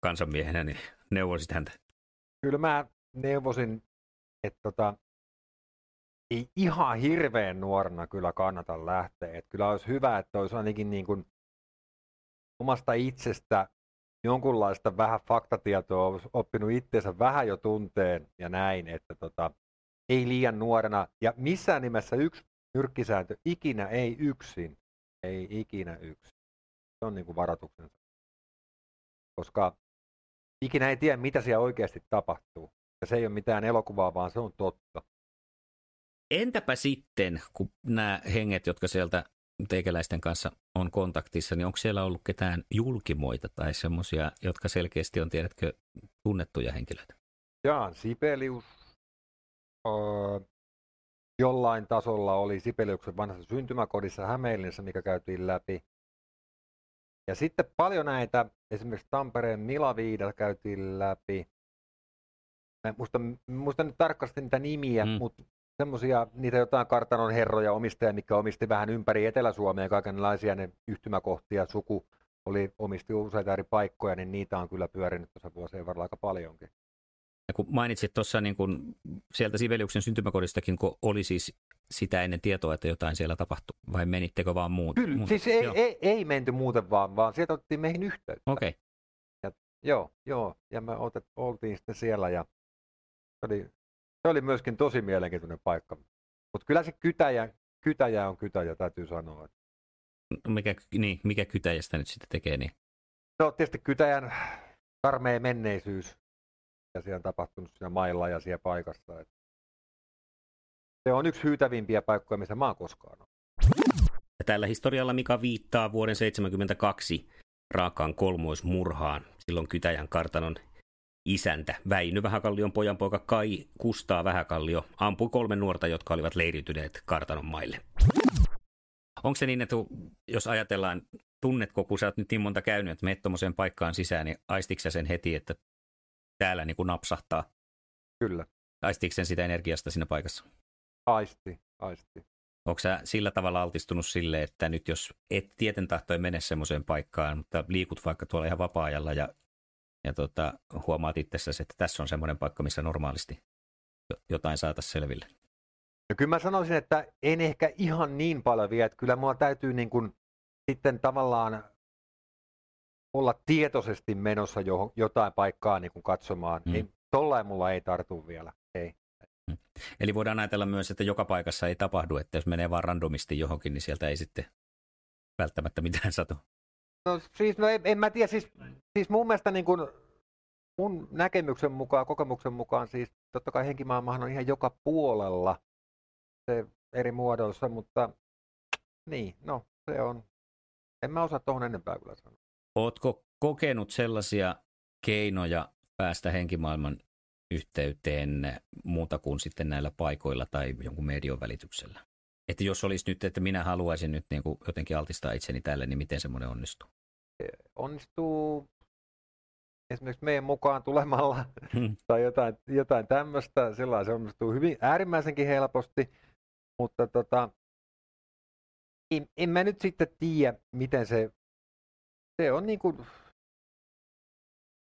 kansanmiehenä, niin neuvoisit häntä? Kyllä mä neuvosin, että tota, ei ihan hirveän nuorena kyllä kannata lähteä. Et kyllä olisi hyvä, että olisi ainakin niin kuin omasta itsestä jonkunlaista vähän faktatietoa, olisi oppinut itseensä vähän jo tunteen ja näin, että tota, ei liian nuorena. Ja missään nimessä yksi nyrkkisääntö, ikinä ei yksin, ei ikinä yksin. Se on niin kuin varoituksensa. Koska ikinä ei tiedä, mitä siellä oikeasti tapahtuu. Ja se ei ole mitään elokuvaa, vaan se on totta. Entäpä sitten, kun nämä henget, jotka sieltä teikäläisten kanssa on kontaktissa, niin onko siellä ollut ketään julkimoita tai semmoisia, jotka selkeästi on, tiedätkö, tunnettuja henkilöitä? Jaan Sibelius jollain tasolla oli Sibeliuksen vanhassa syntymäkodissa Hämeenlinnassa, mikä käytiin läpi. Ja sitten paljon näitä, esimerkiksi Tampereen Milaviida käytiin läpi. Mä muista, muista nyt tarkasti niitä nimiä, mm. mutta semmoisia, niitä jotain kartanon herroja omistajia, mikä omisti vähän ympäri Etelä-Suomea kaikenlaisia ne yhtymäkohtia, suku oli, omisti useita eri paikkoja, niin niitä on kyllä pyörinyt tuossa vuosien varrella aika paljonkin. Ja kun mainitsit tuossa niin kun sieltä Sibeliuksen syntymäkodistakin, kun oli siis sitä ennen tietoa, että jotain siellä tapahtui, vai menittekö vaan muuta? Kyllä, siis ei, ei, ei, menty muuten vaan, vaan sieltä otettiin meihin yhteyttä. Okei. Okay. Ja, joo, joo, ja me otet, oltiin sitten siellä ja se oli, se oli myöskin tosi mielenkiintoinen paikka. Mutta kyllä se kytäjä, kytäjä on kytäjä, täytyy sanoa. No mikä, niin, mikä kytäjästä nyt sitten tekee niin? No tietysti kytäjän karmea menneisyys, ja siellä on tapahtunut siinä mailla ja siellä paikassa. Et se on yksi hyytävimpiä paikkoja, missä mä oon koskaan ollut. Tällä historialla Mika viittaa vuoden 1972 raakaan kolmoismurhaan. Silloin Kytäjän kartanon isäntä Väinö Vähäkallion pojanpoika Kai Kustaa Vähäkallio ampui kolme nuorta, jotka olivat leiriytyneet kartanon maille. Onko se niin, että jos ajatellaan, tunnetko, kun sä oot nyt niin monta käynyt, että tuommoiseen paikkaan sisään, niin aistitko sen heti, että täällä niin kuin napsahtaa? Kyllä. Aistitko sen sitä energiasta siinä paikassa? Aisti, aisti. Onko sä sillä tavalla altistunut sille, että nyt jos et tieten tahtoen mene semmoiseen paikkaan, mutta liikut vaikka tuolla ihan vapaa-ajalla ja, ja tota, huomaat itsessäsi, että tässä on semmoinen paikka, missä normaalisti jotain saataisiin selville? No kyllä mä sanoisin, että en ehkä ihan niin paljon vielä, että kyllä mulla täytyy niin kuin sitten tavallaan olla tietoisesti menossa jo, jotain paikkaa niin kuin katsomaan. Mm. Niin tollain mulla ei tartu vielä, ei. Mm. Eli voidaan ajatella myös, että joka paikassa ei tapahdu, että jos menee vaan randomisti johonkin, niin sieltä ei sitten välttämättä mitään satu. No siis, no en, en mä tiedä, siis, siis mun mielestä niin kuin, mun näkemyksen mukaan, kokemuksen mukaan, siis totta kai henkimaailmahan on ihan joka puolella se eri muodoissa, mutta niin, no se on, en mä osaa tuohon enempää kyllä sanoa. Ootko kokenut sellaisia keinoja päästä henkimaailman yhteyteen muuta kuin sitten näillä paikoilla tai jonkun median välityksellä? Että jos olisi nyt, että minä haluaisin nyt niin kuin jotenkin altistaa itseni tälle, niin miten semmoinen onnistuu? Onnistuu esimerkiksi meidän mukaan tulemalla hmm. tai jotain, jotain tämmöistä. Sillä se onnistuu hyvin äärimmäisenkin helposti, mutta tota, en, en mä nyt sitten tiedä, miten se, se on niin kuin,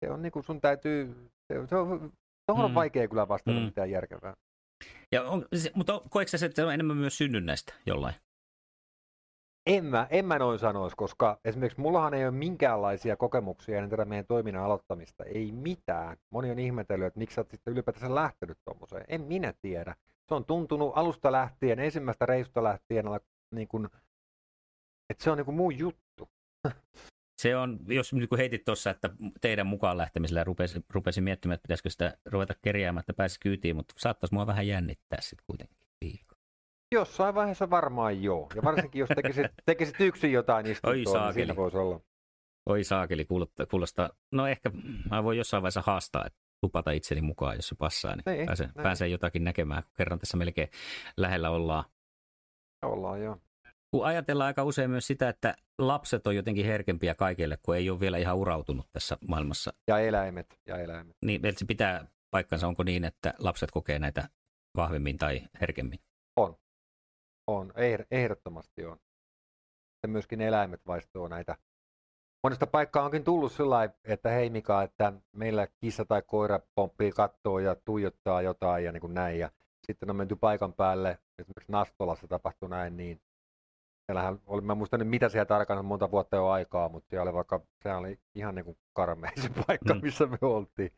se on niin kuin sun täytyy, se, se on, Tuohon on mm. vaikea kyllä vastata mm. mitään järkevää. Ja on, mutta koetko se, että se on enemmän myös synnynnäistä jollain? En mä, en mä noin sanoisi, koska esimerkiksi mullahan ei ole minkäänlaisia kokemuksia ennen tätä meidän toiminnan aloittamista. Ei mitään. Moni on ihmetellyt, että miksi sä oot sitten ylipäätänsä lähtenyt tuommoiseen. En minä tiedä. Se on tuntunut alusta lähtien, ensimmäistä reisusta lähtien, niin kuin, että se on niin kuin muu juttu. Se on, jos niin heitit tuossa, että teidän mukaan lähtemisellä rupesin, rupesin miettimään, että pitäisikö sitä ruveta kerjäämään, että pääsisi kyytiin, mutta saattaisi mua vähän jännittää sitten kuitenkin liikaa. Jossain vaiheessa varmaan joo. Ja varsinkin jos tekisit, tekisit yksin jotain istuntoa, niin siinä voisi olla. Oi saakeli, kuulostaa. No ehkä mä voin jossain vaiheessa haastaa, että lupata itseni mukaan, jos se passaa, niin ei, pääsen, pääsen jotakin näkemään, kun kerran tässä melkein lähellä ollaan. Ollaan, joo. Kun ajatellaan aika usein myös sitä, että lapset on jotenkin herkempiä kaikille, kun ei ole vielä ihan urautunut tässä maailmassa. Ja eläimet. Ja eläimet. Niin, että se pitää paikkansa, onko niin, että lapset kokee näitä vahvemmin tai herkemmin? On. On. Ehdottomasti on. Ja myöskin eläimet vaistoo näitä. Monesta paikkaa onkin tullut sillä että hei Mika, että meillä kissa tai koira pomppii kattoa ja tuijottaa jotain ja niin kuin näin. Ja sitten on menty paikan päälle, esimerkiksi Nastolassa tapahtui näin, niin Siellähän oli, mä muistan mitä siellä tarkalleen monta vuotta jo aikaa, mutta siellä oli vaikka, se oli ihan niin kuin karmea se paikka, mm. missä me oltiin.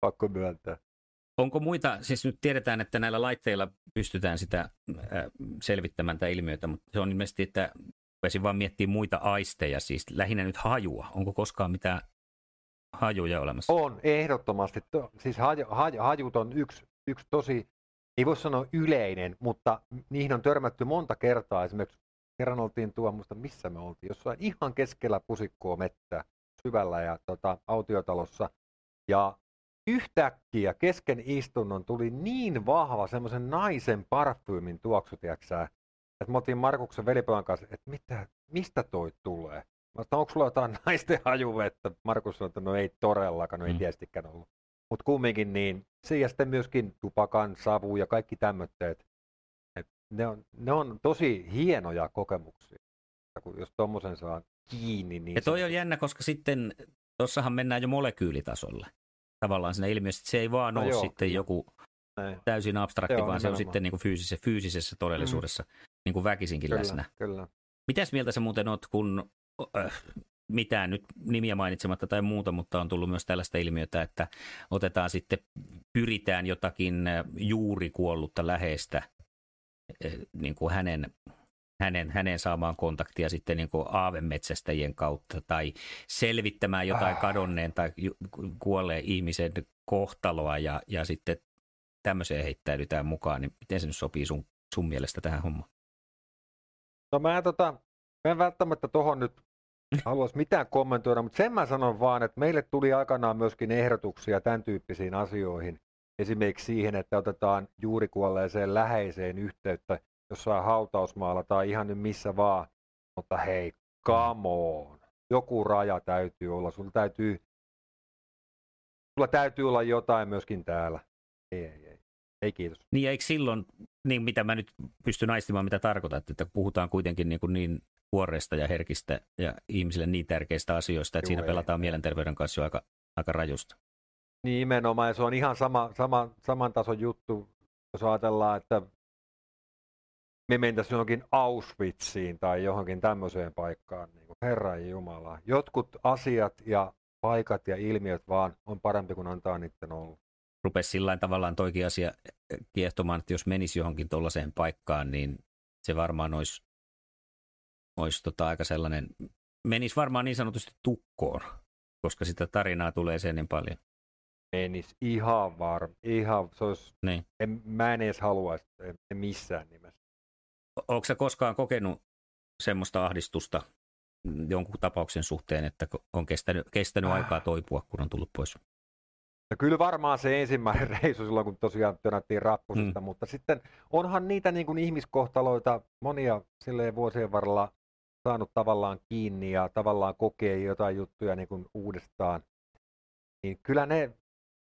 Pakko myöntää. Onko muita, siis nyt tiedetään, että näillä laitteilla pystytään sitä äh, selvittämään tätä ilmiötä, mutta se on ilmeisesti, että rupesin vaan miettimään muita aisteja, siis lähinnä nyt hajua. Onko koskaan mitään hajuja olemassa? On, ehdottomasti. Siis haju, haju, hajut on yksi, yksi tosi, ei voi sanoa yleinen, mutta niihin on törmätty monta kertaa esimerkiksi kerran oltiin tuo, muista missä me oltiin, jossain ihan keskellä pusikkoa mettä syvällä ja tota, autiotalossa. Ja yhtäkkiä kesken istunnon tuli niin vahva semmoisen naisen parfyymin tuoksu, tiiäksä, että me oltiin Markuksen velipojan kanssa, että mitä, mistä toi tulee? Mä sanoin, onko sulla jotain naisten hajuvettä? Markus sanoi, että no ei todellakaan, no ei mm. tietystikään ollut. Mutta kumminkin niin, se ja sitten myöskin tupakan, savu ja kaikki tämmöitteet. Ne on, ne on tosi hienoja kokemuksia, kun jos tuommoisen saa kiinni. Niin ja toi se... on jännä, koska sitten tuossahan mennään jo molekyylitasolle. Tavallaan siinä ilmiössä, että se ei vaan no ole joo. sitten joku Näin. täysin abstrakti, joo, vaan se on sitten niin kuin fyysisessä, fyysisessä todellisuudessa mm. niin kuin väkisinkin kyllä, läsnä. Kyllä. Mitäs mieltä sä muuten oot, kun äh, mitään nyt nimiä mainitsematta tai muuta, mutta on tullut myös tällaista ilmiötä, että otetaan sitten, pyritään jotakin äh, juuri kuollutta läheistä äh, niin kuin hänen, hänen, hänen saamaan kontaktia sitten niin kuin aavemetsästäjien kautta tai selvittämään jotain ah. kadonneen tai kuolleen ihmisen kohtaloa ja, ja sitten tämmöiseen heittäydytään mukaan, niin miten se nyt sopii sun, sun mielestä tähän hommaan? No mä en, tota, mä en välttämättä tuohon nyt haluaisi mitään kommentoida, mutta sen mä sanon vaan, että meille tuli aikanaan myöskin ehdotuksia tämän tyyppisiin asioihin. Esimerkiksi siihen, että otetaan juuri kuolleeseen läheiseen yhteyttä jossain hautausmaalla tai ihan nyt missä vaan. Mutta hei, come on. Joku raja täytyy olla. Sulla täytyy, sulla täytyy olla jotain myöskin täällä. Ei, ei, ei. Ei kiitos. Niin, eikö silloin, niin mitä mä nyt pystyn aistimaan, mitä tarkoitat, että puhutaan kuitenkin niin, kuin niin kuoreista ja herkistä ja ihmisille niin tärkeistä asioista, että Juu, siinä ei, pelataan mielenterveyden kanssa jo aika, aika rajusta. Nimenomaan, ja se on ihan sama, sama, saman tason juttu, jos ajatellaan, että me mentäisiin johonkin Auschwitziin tai johonkin tämmöiseen paikkaan, niin kuin Herran Jumala. Jotkut asiat ja paikat ja ilmiöt vaan on parempi kuin antaa niiden olla. Rupesi sillä tavallaan toikin asia kiehtomaan, että jos menisi johonkin tuollaiseen paikkaan, niin se varmaan olisi olisi tota aika sellainen, menisi varmaan niin sanotusti tukkoon, koska sitä tarinaa tulee sen niin paljon. Menisi ihan varma, ihan, se olisi, niin. en, mä en edes haluaisi en missään nimessä. Onko sä koskaan kokenut semmoista ahdistusta jonkun tapauksen suhteen, että on kestänyt, kestänyt aikaa toipua, kun on tullut pois? No kyllä varmaan se ensimmäinen reisu silloin, kun tosiaan tönättiin rappusista, mm. mutta sitten onhan niitä niin kuin ihmiskohtaloita monia silleen vuosien varrella saanut tavallaan kiinni ja tavallaan kokee jotain juttuja niin kuin uudestaan, niin kyllä ne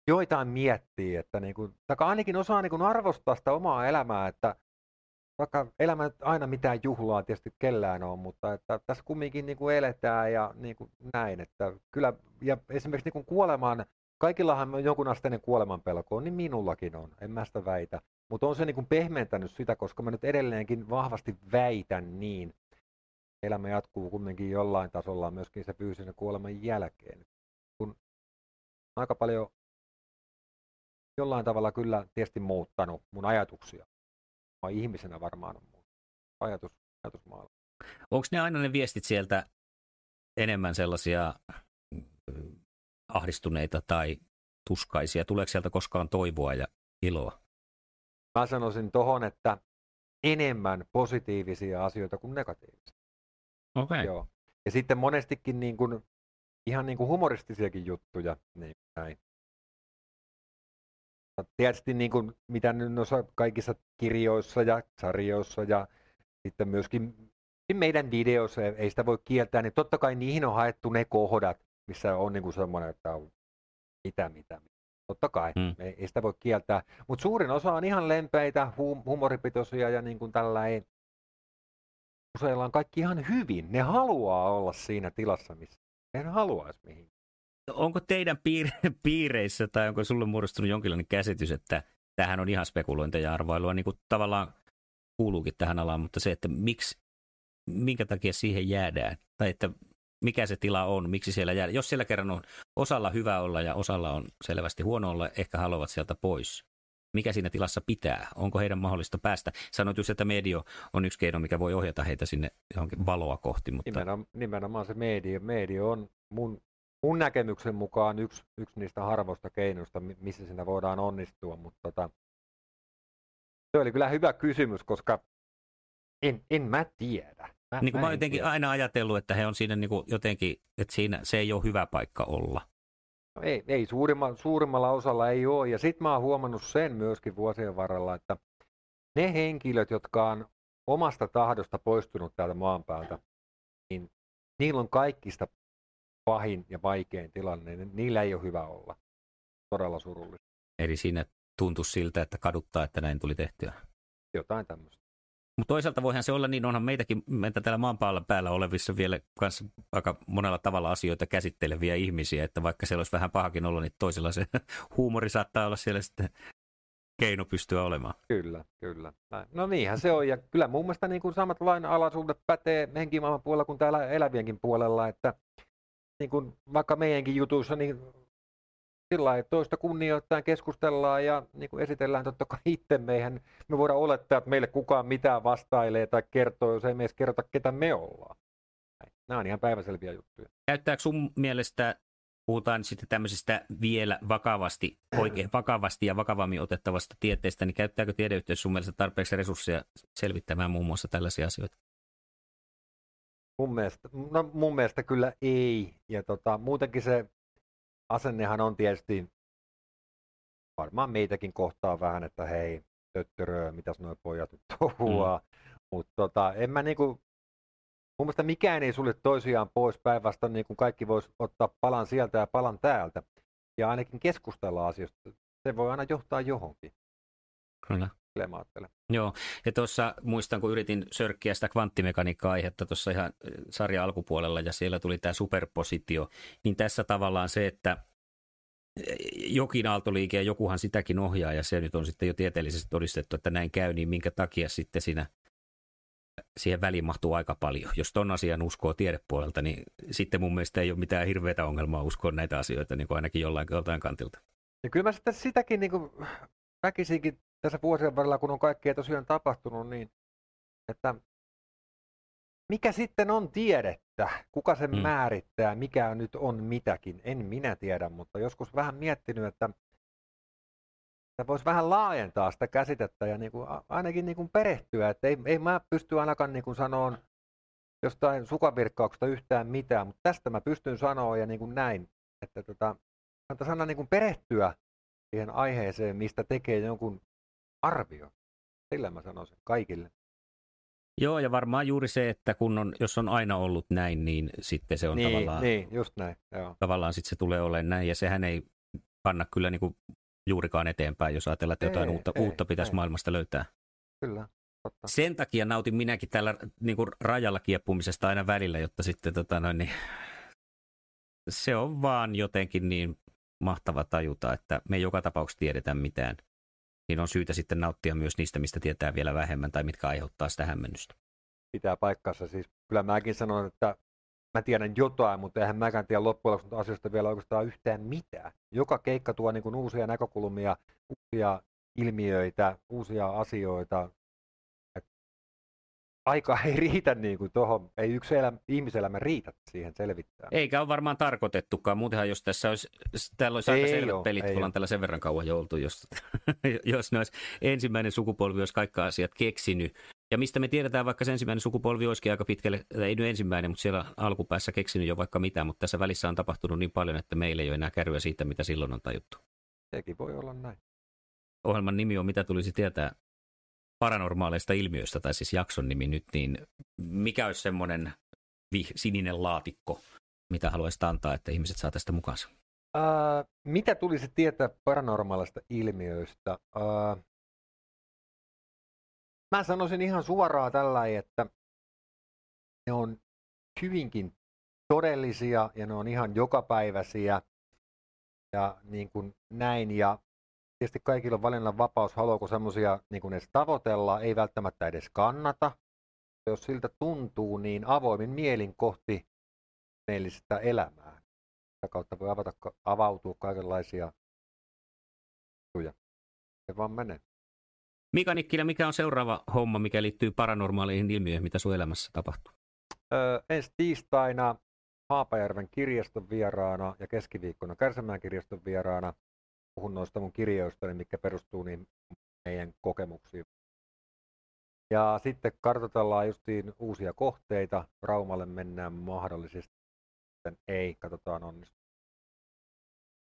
joitain miettii, että niin kuin, tai ainakin osaa niin kuin arvostaa sitä omaa elämää, että vaikka elämä aina mitään juhlaa tietysti kellään on, mutta että tässä kumminkin niin kuin eletään ja niin kuin näin, että kyllä, ja esimerkiksi niin kuin kuolemaan, kaikillahan on jonkun asteinen kuoleman pelko, niin minullakin on, en mä sitä väitä, mutta on se niin kuin pehmentänyt sitä, koska mä nyt edelleenkin vahvasti väitän niin, elämä jatkuu kumminkin jollain tasolla myöskin se fyysisen kuoleman jälkeen. Kun aika paljon jollain tavalla kyllä tietysti muuttanut mun ajatuksia. Mä ihmisenä varmaan on ajatus, ajatusmaailma. Onko ne aina ne viestit sieltä enemmän sellaisia ahdistuneita tai tuskaisia? Tuleeko sieltä koskaan toivoa ja iloa? Mä sanoisin tohon, että enemmän positiivisia asioita kuin negatiivisia. Okay. Joo. Ja sitten monestikin niin kuin, ihan niin kuin humoristisiakin juttuja. Niin, näin. Tietysti niin kuin, mitä noissa kaikissa kirjoissa ja sarjoissa ja sitten myöskin meidän videoissa, ei sitä voi kieltää, niin totta kai niihin on haettu ne kohdat, missä on niin kuin semmoinen, että on mitä, mitä, mitä. Totta kai, mm. ei, ei sitä voi kieltää. Mutta suurin osa on ihan lempeitä, hum- humoripitoisia ja niin kuin tällä ei, useilla on kaikki ihan hyvin. Ne haluaa olla siinä tilassa, missä ne haluaisi mihin. Onko teidän piir- piireissä tai onko sulle muodostunut jonkinlainen käsitys, että tähän on ihan spekulointia ja arvailua, niin kuin tavallaan kuuluukin tähän alaan, mutta se, että miksi, minkä takia siihen jäädään, tai että mikä se tila on, miksi siellä jäädään. Jos siellä kerran on osalla hyvä olla ja osalla on selvästi huono olla, ehkä haluavat sieltä pois mikä siinä tilassa pitää? Onko heidän mahdollista päästä? Sanoit just, että medio on yksi keino, mikä voi ohjata heitä sinne johonkin valoa kohti. Mutta... Nimenomaan, nimenomaan se medio. Medio on mun, mun näkemyksen mukaan yksi, yksi niistä harvoista keinoista, missä siinä voidaan onnistua. Mutta tota, se oli kyllä hyvä kysymys, koska en, en mä tiedä. Mä, Niin kuin mä oon jotenkin tiedä. aina ajatellut, että he on siinä niin kuin jotenkin, että siinä se ei ole hyvä paikka olla. No Ei, ei suurimma, suurimmalla osalla ei ole. Ja sitten mä oon huomannut sen myöskin vuosien varrella, että ne henkilöt, jotka on omasta tahdosta poistunut täältä maan päältä, niin niillä on kaikista pahin ja vaikein tilanne. niin Niillä ei ole hyvä olla. Todella surullista. Eli siinä tuntuu siltä, että kaduttaa, että näin tuli tehtyä. Jotain tämmöistä. Mutta toisaalta voihan se olla niin, onhan meitäkin, meitä täällä maan päällä, päällä olevissa vielä kanssa aika monella tavalla asioita käsitteleviä ihmisiä, että vaikka siellä olisi vähän pahakin olla, niin toisella se huumori saattaa olla siellä sitten keino pystyä olemaan. Kyllä, kyllä. No niinhän se on. Ja kyllä mun mielestä niin kuin samat lainalaisuudet pätee henkimaailman puolella kuin täällä elävienkin puolella, että niin kuin vaikka meidänkin jutuissa, niin sillä lailla toista kunnioittain keskustellaan ja niin kuin esitellään totta kai itse meihän. Me voidaan olettaa, että meille kukaan mitään vastailee tai kertoo, jos ei me edes kerrota, ketä me ollaan. Nämä on ihan päiväselviä juttuja. Käyttääkö sun mielestä, puhutaan sitten tämmöisestä vielä vakavasti, oikein vakavasti ja vakavammin otettavasta tieteestä, niin käyttääkö tiedeyhteisö sun mielestä tarpeeksi resursseja selvittämään muun muassa tällaisia asioita? Mun mielestä, no mun mielestä kyllä ei. Ja tota, muutenkin se asennehan on tietysti varmaan meitäkin kohtaa vähän, että hei, töttörö, mitäs nuo pojat nyt touhuaa. Mm. Mutta tota, en mä niinku, mun mielestä mikään ei sulle toisiaan pois päinvastoin, niin kuin kaikki voisi ottaa palan sieltä ja palan täältä. Ja ainakin keskustella asioista. Se voi aina johtaa johonkin. Kyllä. Kyllä mä ajattelen. Joo, ja tuossa muistan, kun yritin sörkkiä sitä kvanttimekaniikka-aihetta tuossa ihan eh, sarjan alkupuolella, ja siellä tuli tämä superpositio, niin tässä tavallaan se, että eh, jokin aaltoliike ja jokuhan sitäkin ohjaa, ja se nyt on sitten jo tieteellisesti todistettu, että näin käy, niin minkä takia sitten siinä siihen väliin mahtuu aika paljon. Jos ton asian uskoo tiedepuolelta, niin sitten mun mielestä ei ole mitään hirveätä ongelmaa uskoa näitä asioita niin kuin ainakin jollain joltain kantilta. Ja kyllä mä sitten sitäkin niin kuin, väkisinkin tässä vuosien varrella, kun on kaikkea tosiaan tapahtunut, niin että mikä sitten on tiedettä? Kuka sen Mm. määrittää? Mikä nyt on mitäkin? En minä tiedä, mutta joskus vähän miettinyt, että että voisi vähän laajentaa sitä käsitettä ja niin kuin, ainakin niin kuin perehtyä. Että ei, ei mä pysty ainakaan niin kuin sanoon jostain sukavirkkauksesta yhtään mitään, mutta tästä mä pystyn sanoa ja niin kuin näin, että tota, kannattaisi aina niin kuin perehtyä siihen aiheeseen, mistä tekee jonkun arvio. Sillä mä sanoisin kaikille. Joo, ja varmaan juuri se, että kun on, jos on aina ollut näin, niin sitten se on niin, tavallaan niin, just näin. Joo. tavallaan sitten se tulee olemaan näin, ja sehän ei panna kyllä niin kuin juurikaan eteenpäin, jos ajatellaan, että jotain Ei, uutta, ei, uutta pitäisi ei. maailmasta löytää. Kyllä, totta. Sen takia nautin minäkin tällä niin kuin rajalla kieppumisesta aina välillä, jotta sitten tota noin, niin, se on vaan jotenkin niin mahtava tajuta, että me ei joka tapauksessa tiedetä mitään. Niin on syytä sitten nauttia myös niistä, mistä tietää vielä vähemmän tai mitkä aiheuttaa sitä hämmennystä. Pitää paikkansa. Siis, kyllä mäkin sanon, että mä tiedän jotain, mutta eihän mäkään tiedä loppujen lopuksi asioista vielä oikeastaan yhtään mitään. Joka keikka tuo niin kuin uusia näkökulmia, uusia ilmiöitä, uusia asioita. Aika ei riitä niin kuin tuohon, ei yksi elämä, ihmiselämä riitä siihen selvittää. Eikä ole varmaan tarkoitettukaan. Muutenhan jos tässä olisi, täällä olisi aika selvät oo, pelit, kun ollaan täällä sen verran kauan jo oltu, jos, jos ne olisi ensimmäinen sukupolvi olisi kaikki asiat keksinyt. Ja mistä me tiedetään, vaikka se ensimmäinen sukupolvi olisikin aika pitkälle, ei nyt ensimmäinen, mutta siellä alkupäässä keksinyt jo vaikka mitä, mutta tässä välissä on tapahtunut niin paljon, että meillä ei ole enää kärryä siitä, mitä silloin on tajuttu. Sekin voi olla näin. Ohjelman nimi on Mitä tulisi tietää paranormaaleista ilmiöistä, tai siis jakson nimi nyt, niin mikä olisi semmoinen vih- sininen laatikko, mitä haluaisit antaa, että ihmiset saa tästä mukaansa? Ää, mitä tulisi tietää paranormaalista ilmiöistä? Ää, mä sanoisin ihan suoraan tällä että ne on hyvinkin todellisia ja ne on ihan jokapäiväisiä ja niin kuin näin. Ja tietysti kaikilla on valinnan vapaus, haluaako semmoisia niin kuin edes tavoitella, ei välttämättä edes kannata. Jos siltä tuntuu, niin avoimin mielin kohti meellistä elämää. Sitä kautta voi avata, avautua kaikenlaisia juttuja. Se vaan menee. Mika Nikkilä, mikä on seuraava homma, mikä liittyy paranormaaleihin ilmiöihin, mitä sun elämässä tapahtuu? Öö, ensi tiistaina Haapajärven kirjaston vieraana ja keskiviikkona Kärsämään kirjaston vieraana. Puhun noista mun kirjoista, mitkä perustuu niin meidän kokemuksiin Ja sitten kartoitellaan justiin uusia kohteita. Raumalle mennään mahdollisesti. Sitten ei, katsotaan onnistuu.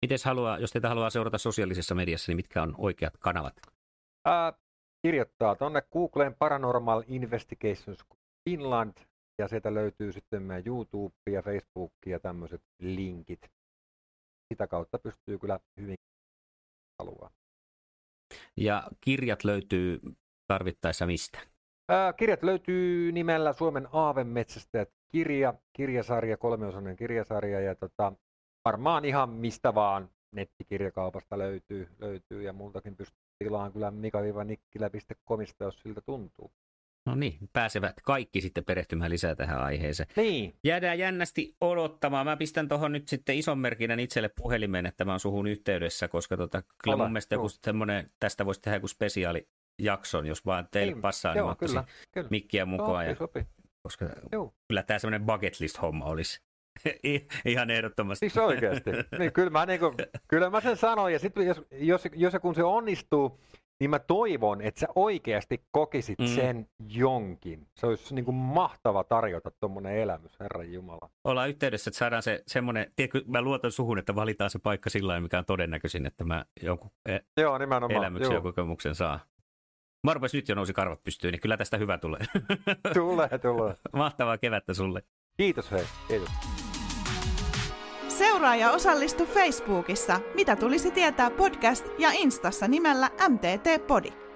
Mites haluaa, jos teitä haluaa seurata sosiaalisessa mediassa, niin mitkä on oikeat kanavat? Ää, kirjoittaa tuonne Googleen Paranormal Investigations Finland ja sieltä löytyy sitten meidän YouTube ja Facebook ja tämmöiset linkit. Sitä kautta pystyy kyllä hyvin haluaa. Ja kirjat löytyy tarvittaessa mistä? Ää, kirjat löytyy nimellä Suomen Aavemetsästäjät kirja, kirjasarja, kolmeosainen kirjasarja ja tota, varmaan ihan mistä vaan nettikirjakaupasta löytyy, löytyy ja multakin pystyy tilaan kyllä mika-nikkilä.comista, jos siltä tuntuu. No niin, pääsevät kaikki sitten perehtymään lisää tähän aiheeseen. Niin. Jäädään jännästi odottamaan. Mä pistän tuohon nyt sitten ison merkinnän itselle puhelimeen, että mä oon suhun yhteydessä, koska tota, kyllä Ole, mun mielestä joku semmoinen, tästä voisi tehdä joku spesiaalijakson, jos vaan teille Niin, passaa, niin joo, ottaisin kyllä, kyllä. mikkiä mukaan. Sopii, Ja, sopii. koska Joo. kyllä tämä semmoinen bucket list homma olisi ihan ehdottomasti. Siis oikeasti. niin, kyllä, mä niinku, kyllä mä sen sanoin, ja sitten jos, jos, jos ja kun se onnistuu, niin mä toivon, että sä oikeasti kokisit Mm. sen jonkin. Se olisi niinku mahtava tarjota tuommoinen elämys, Herran Jumala. Ollaan yhteydessä, että saadaan se semmoinen, tiedätkö, mä luotan suhun, että valitaan se paikka sillä lailla, mikä on todennäköisin, että mä jonkun e- Joo, nimenomaan. elämyksen ja kokemuksen saa. Mä rupesin nyt jo nousi karvat pystyyn, niin kyllä tästä hyvä tulee. Tulee, tulee. Mahtavaa kevättä sulle. Kiitos hei. Kiitos. Seuraa ja osallistu Facebookissa Mitä tulisi tietää podcast ja Instassa nimellä MTT Podi.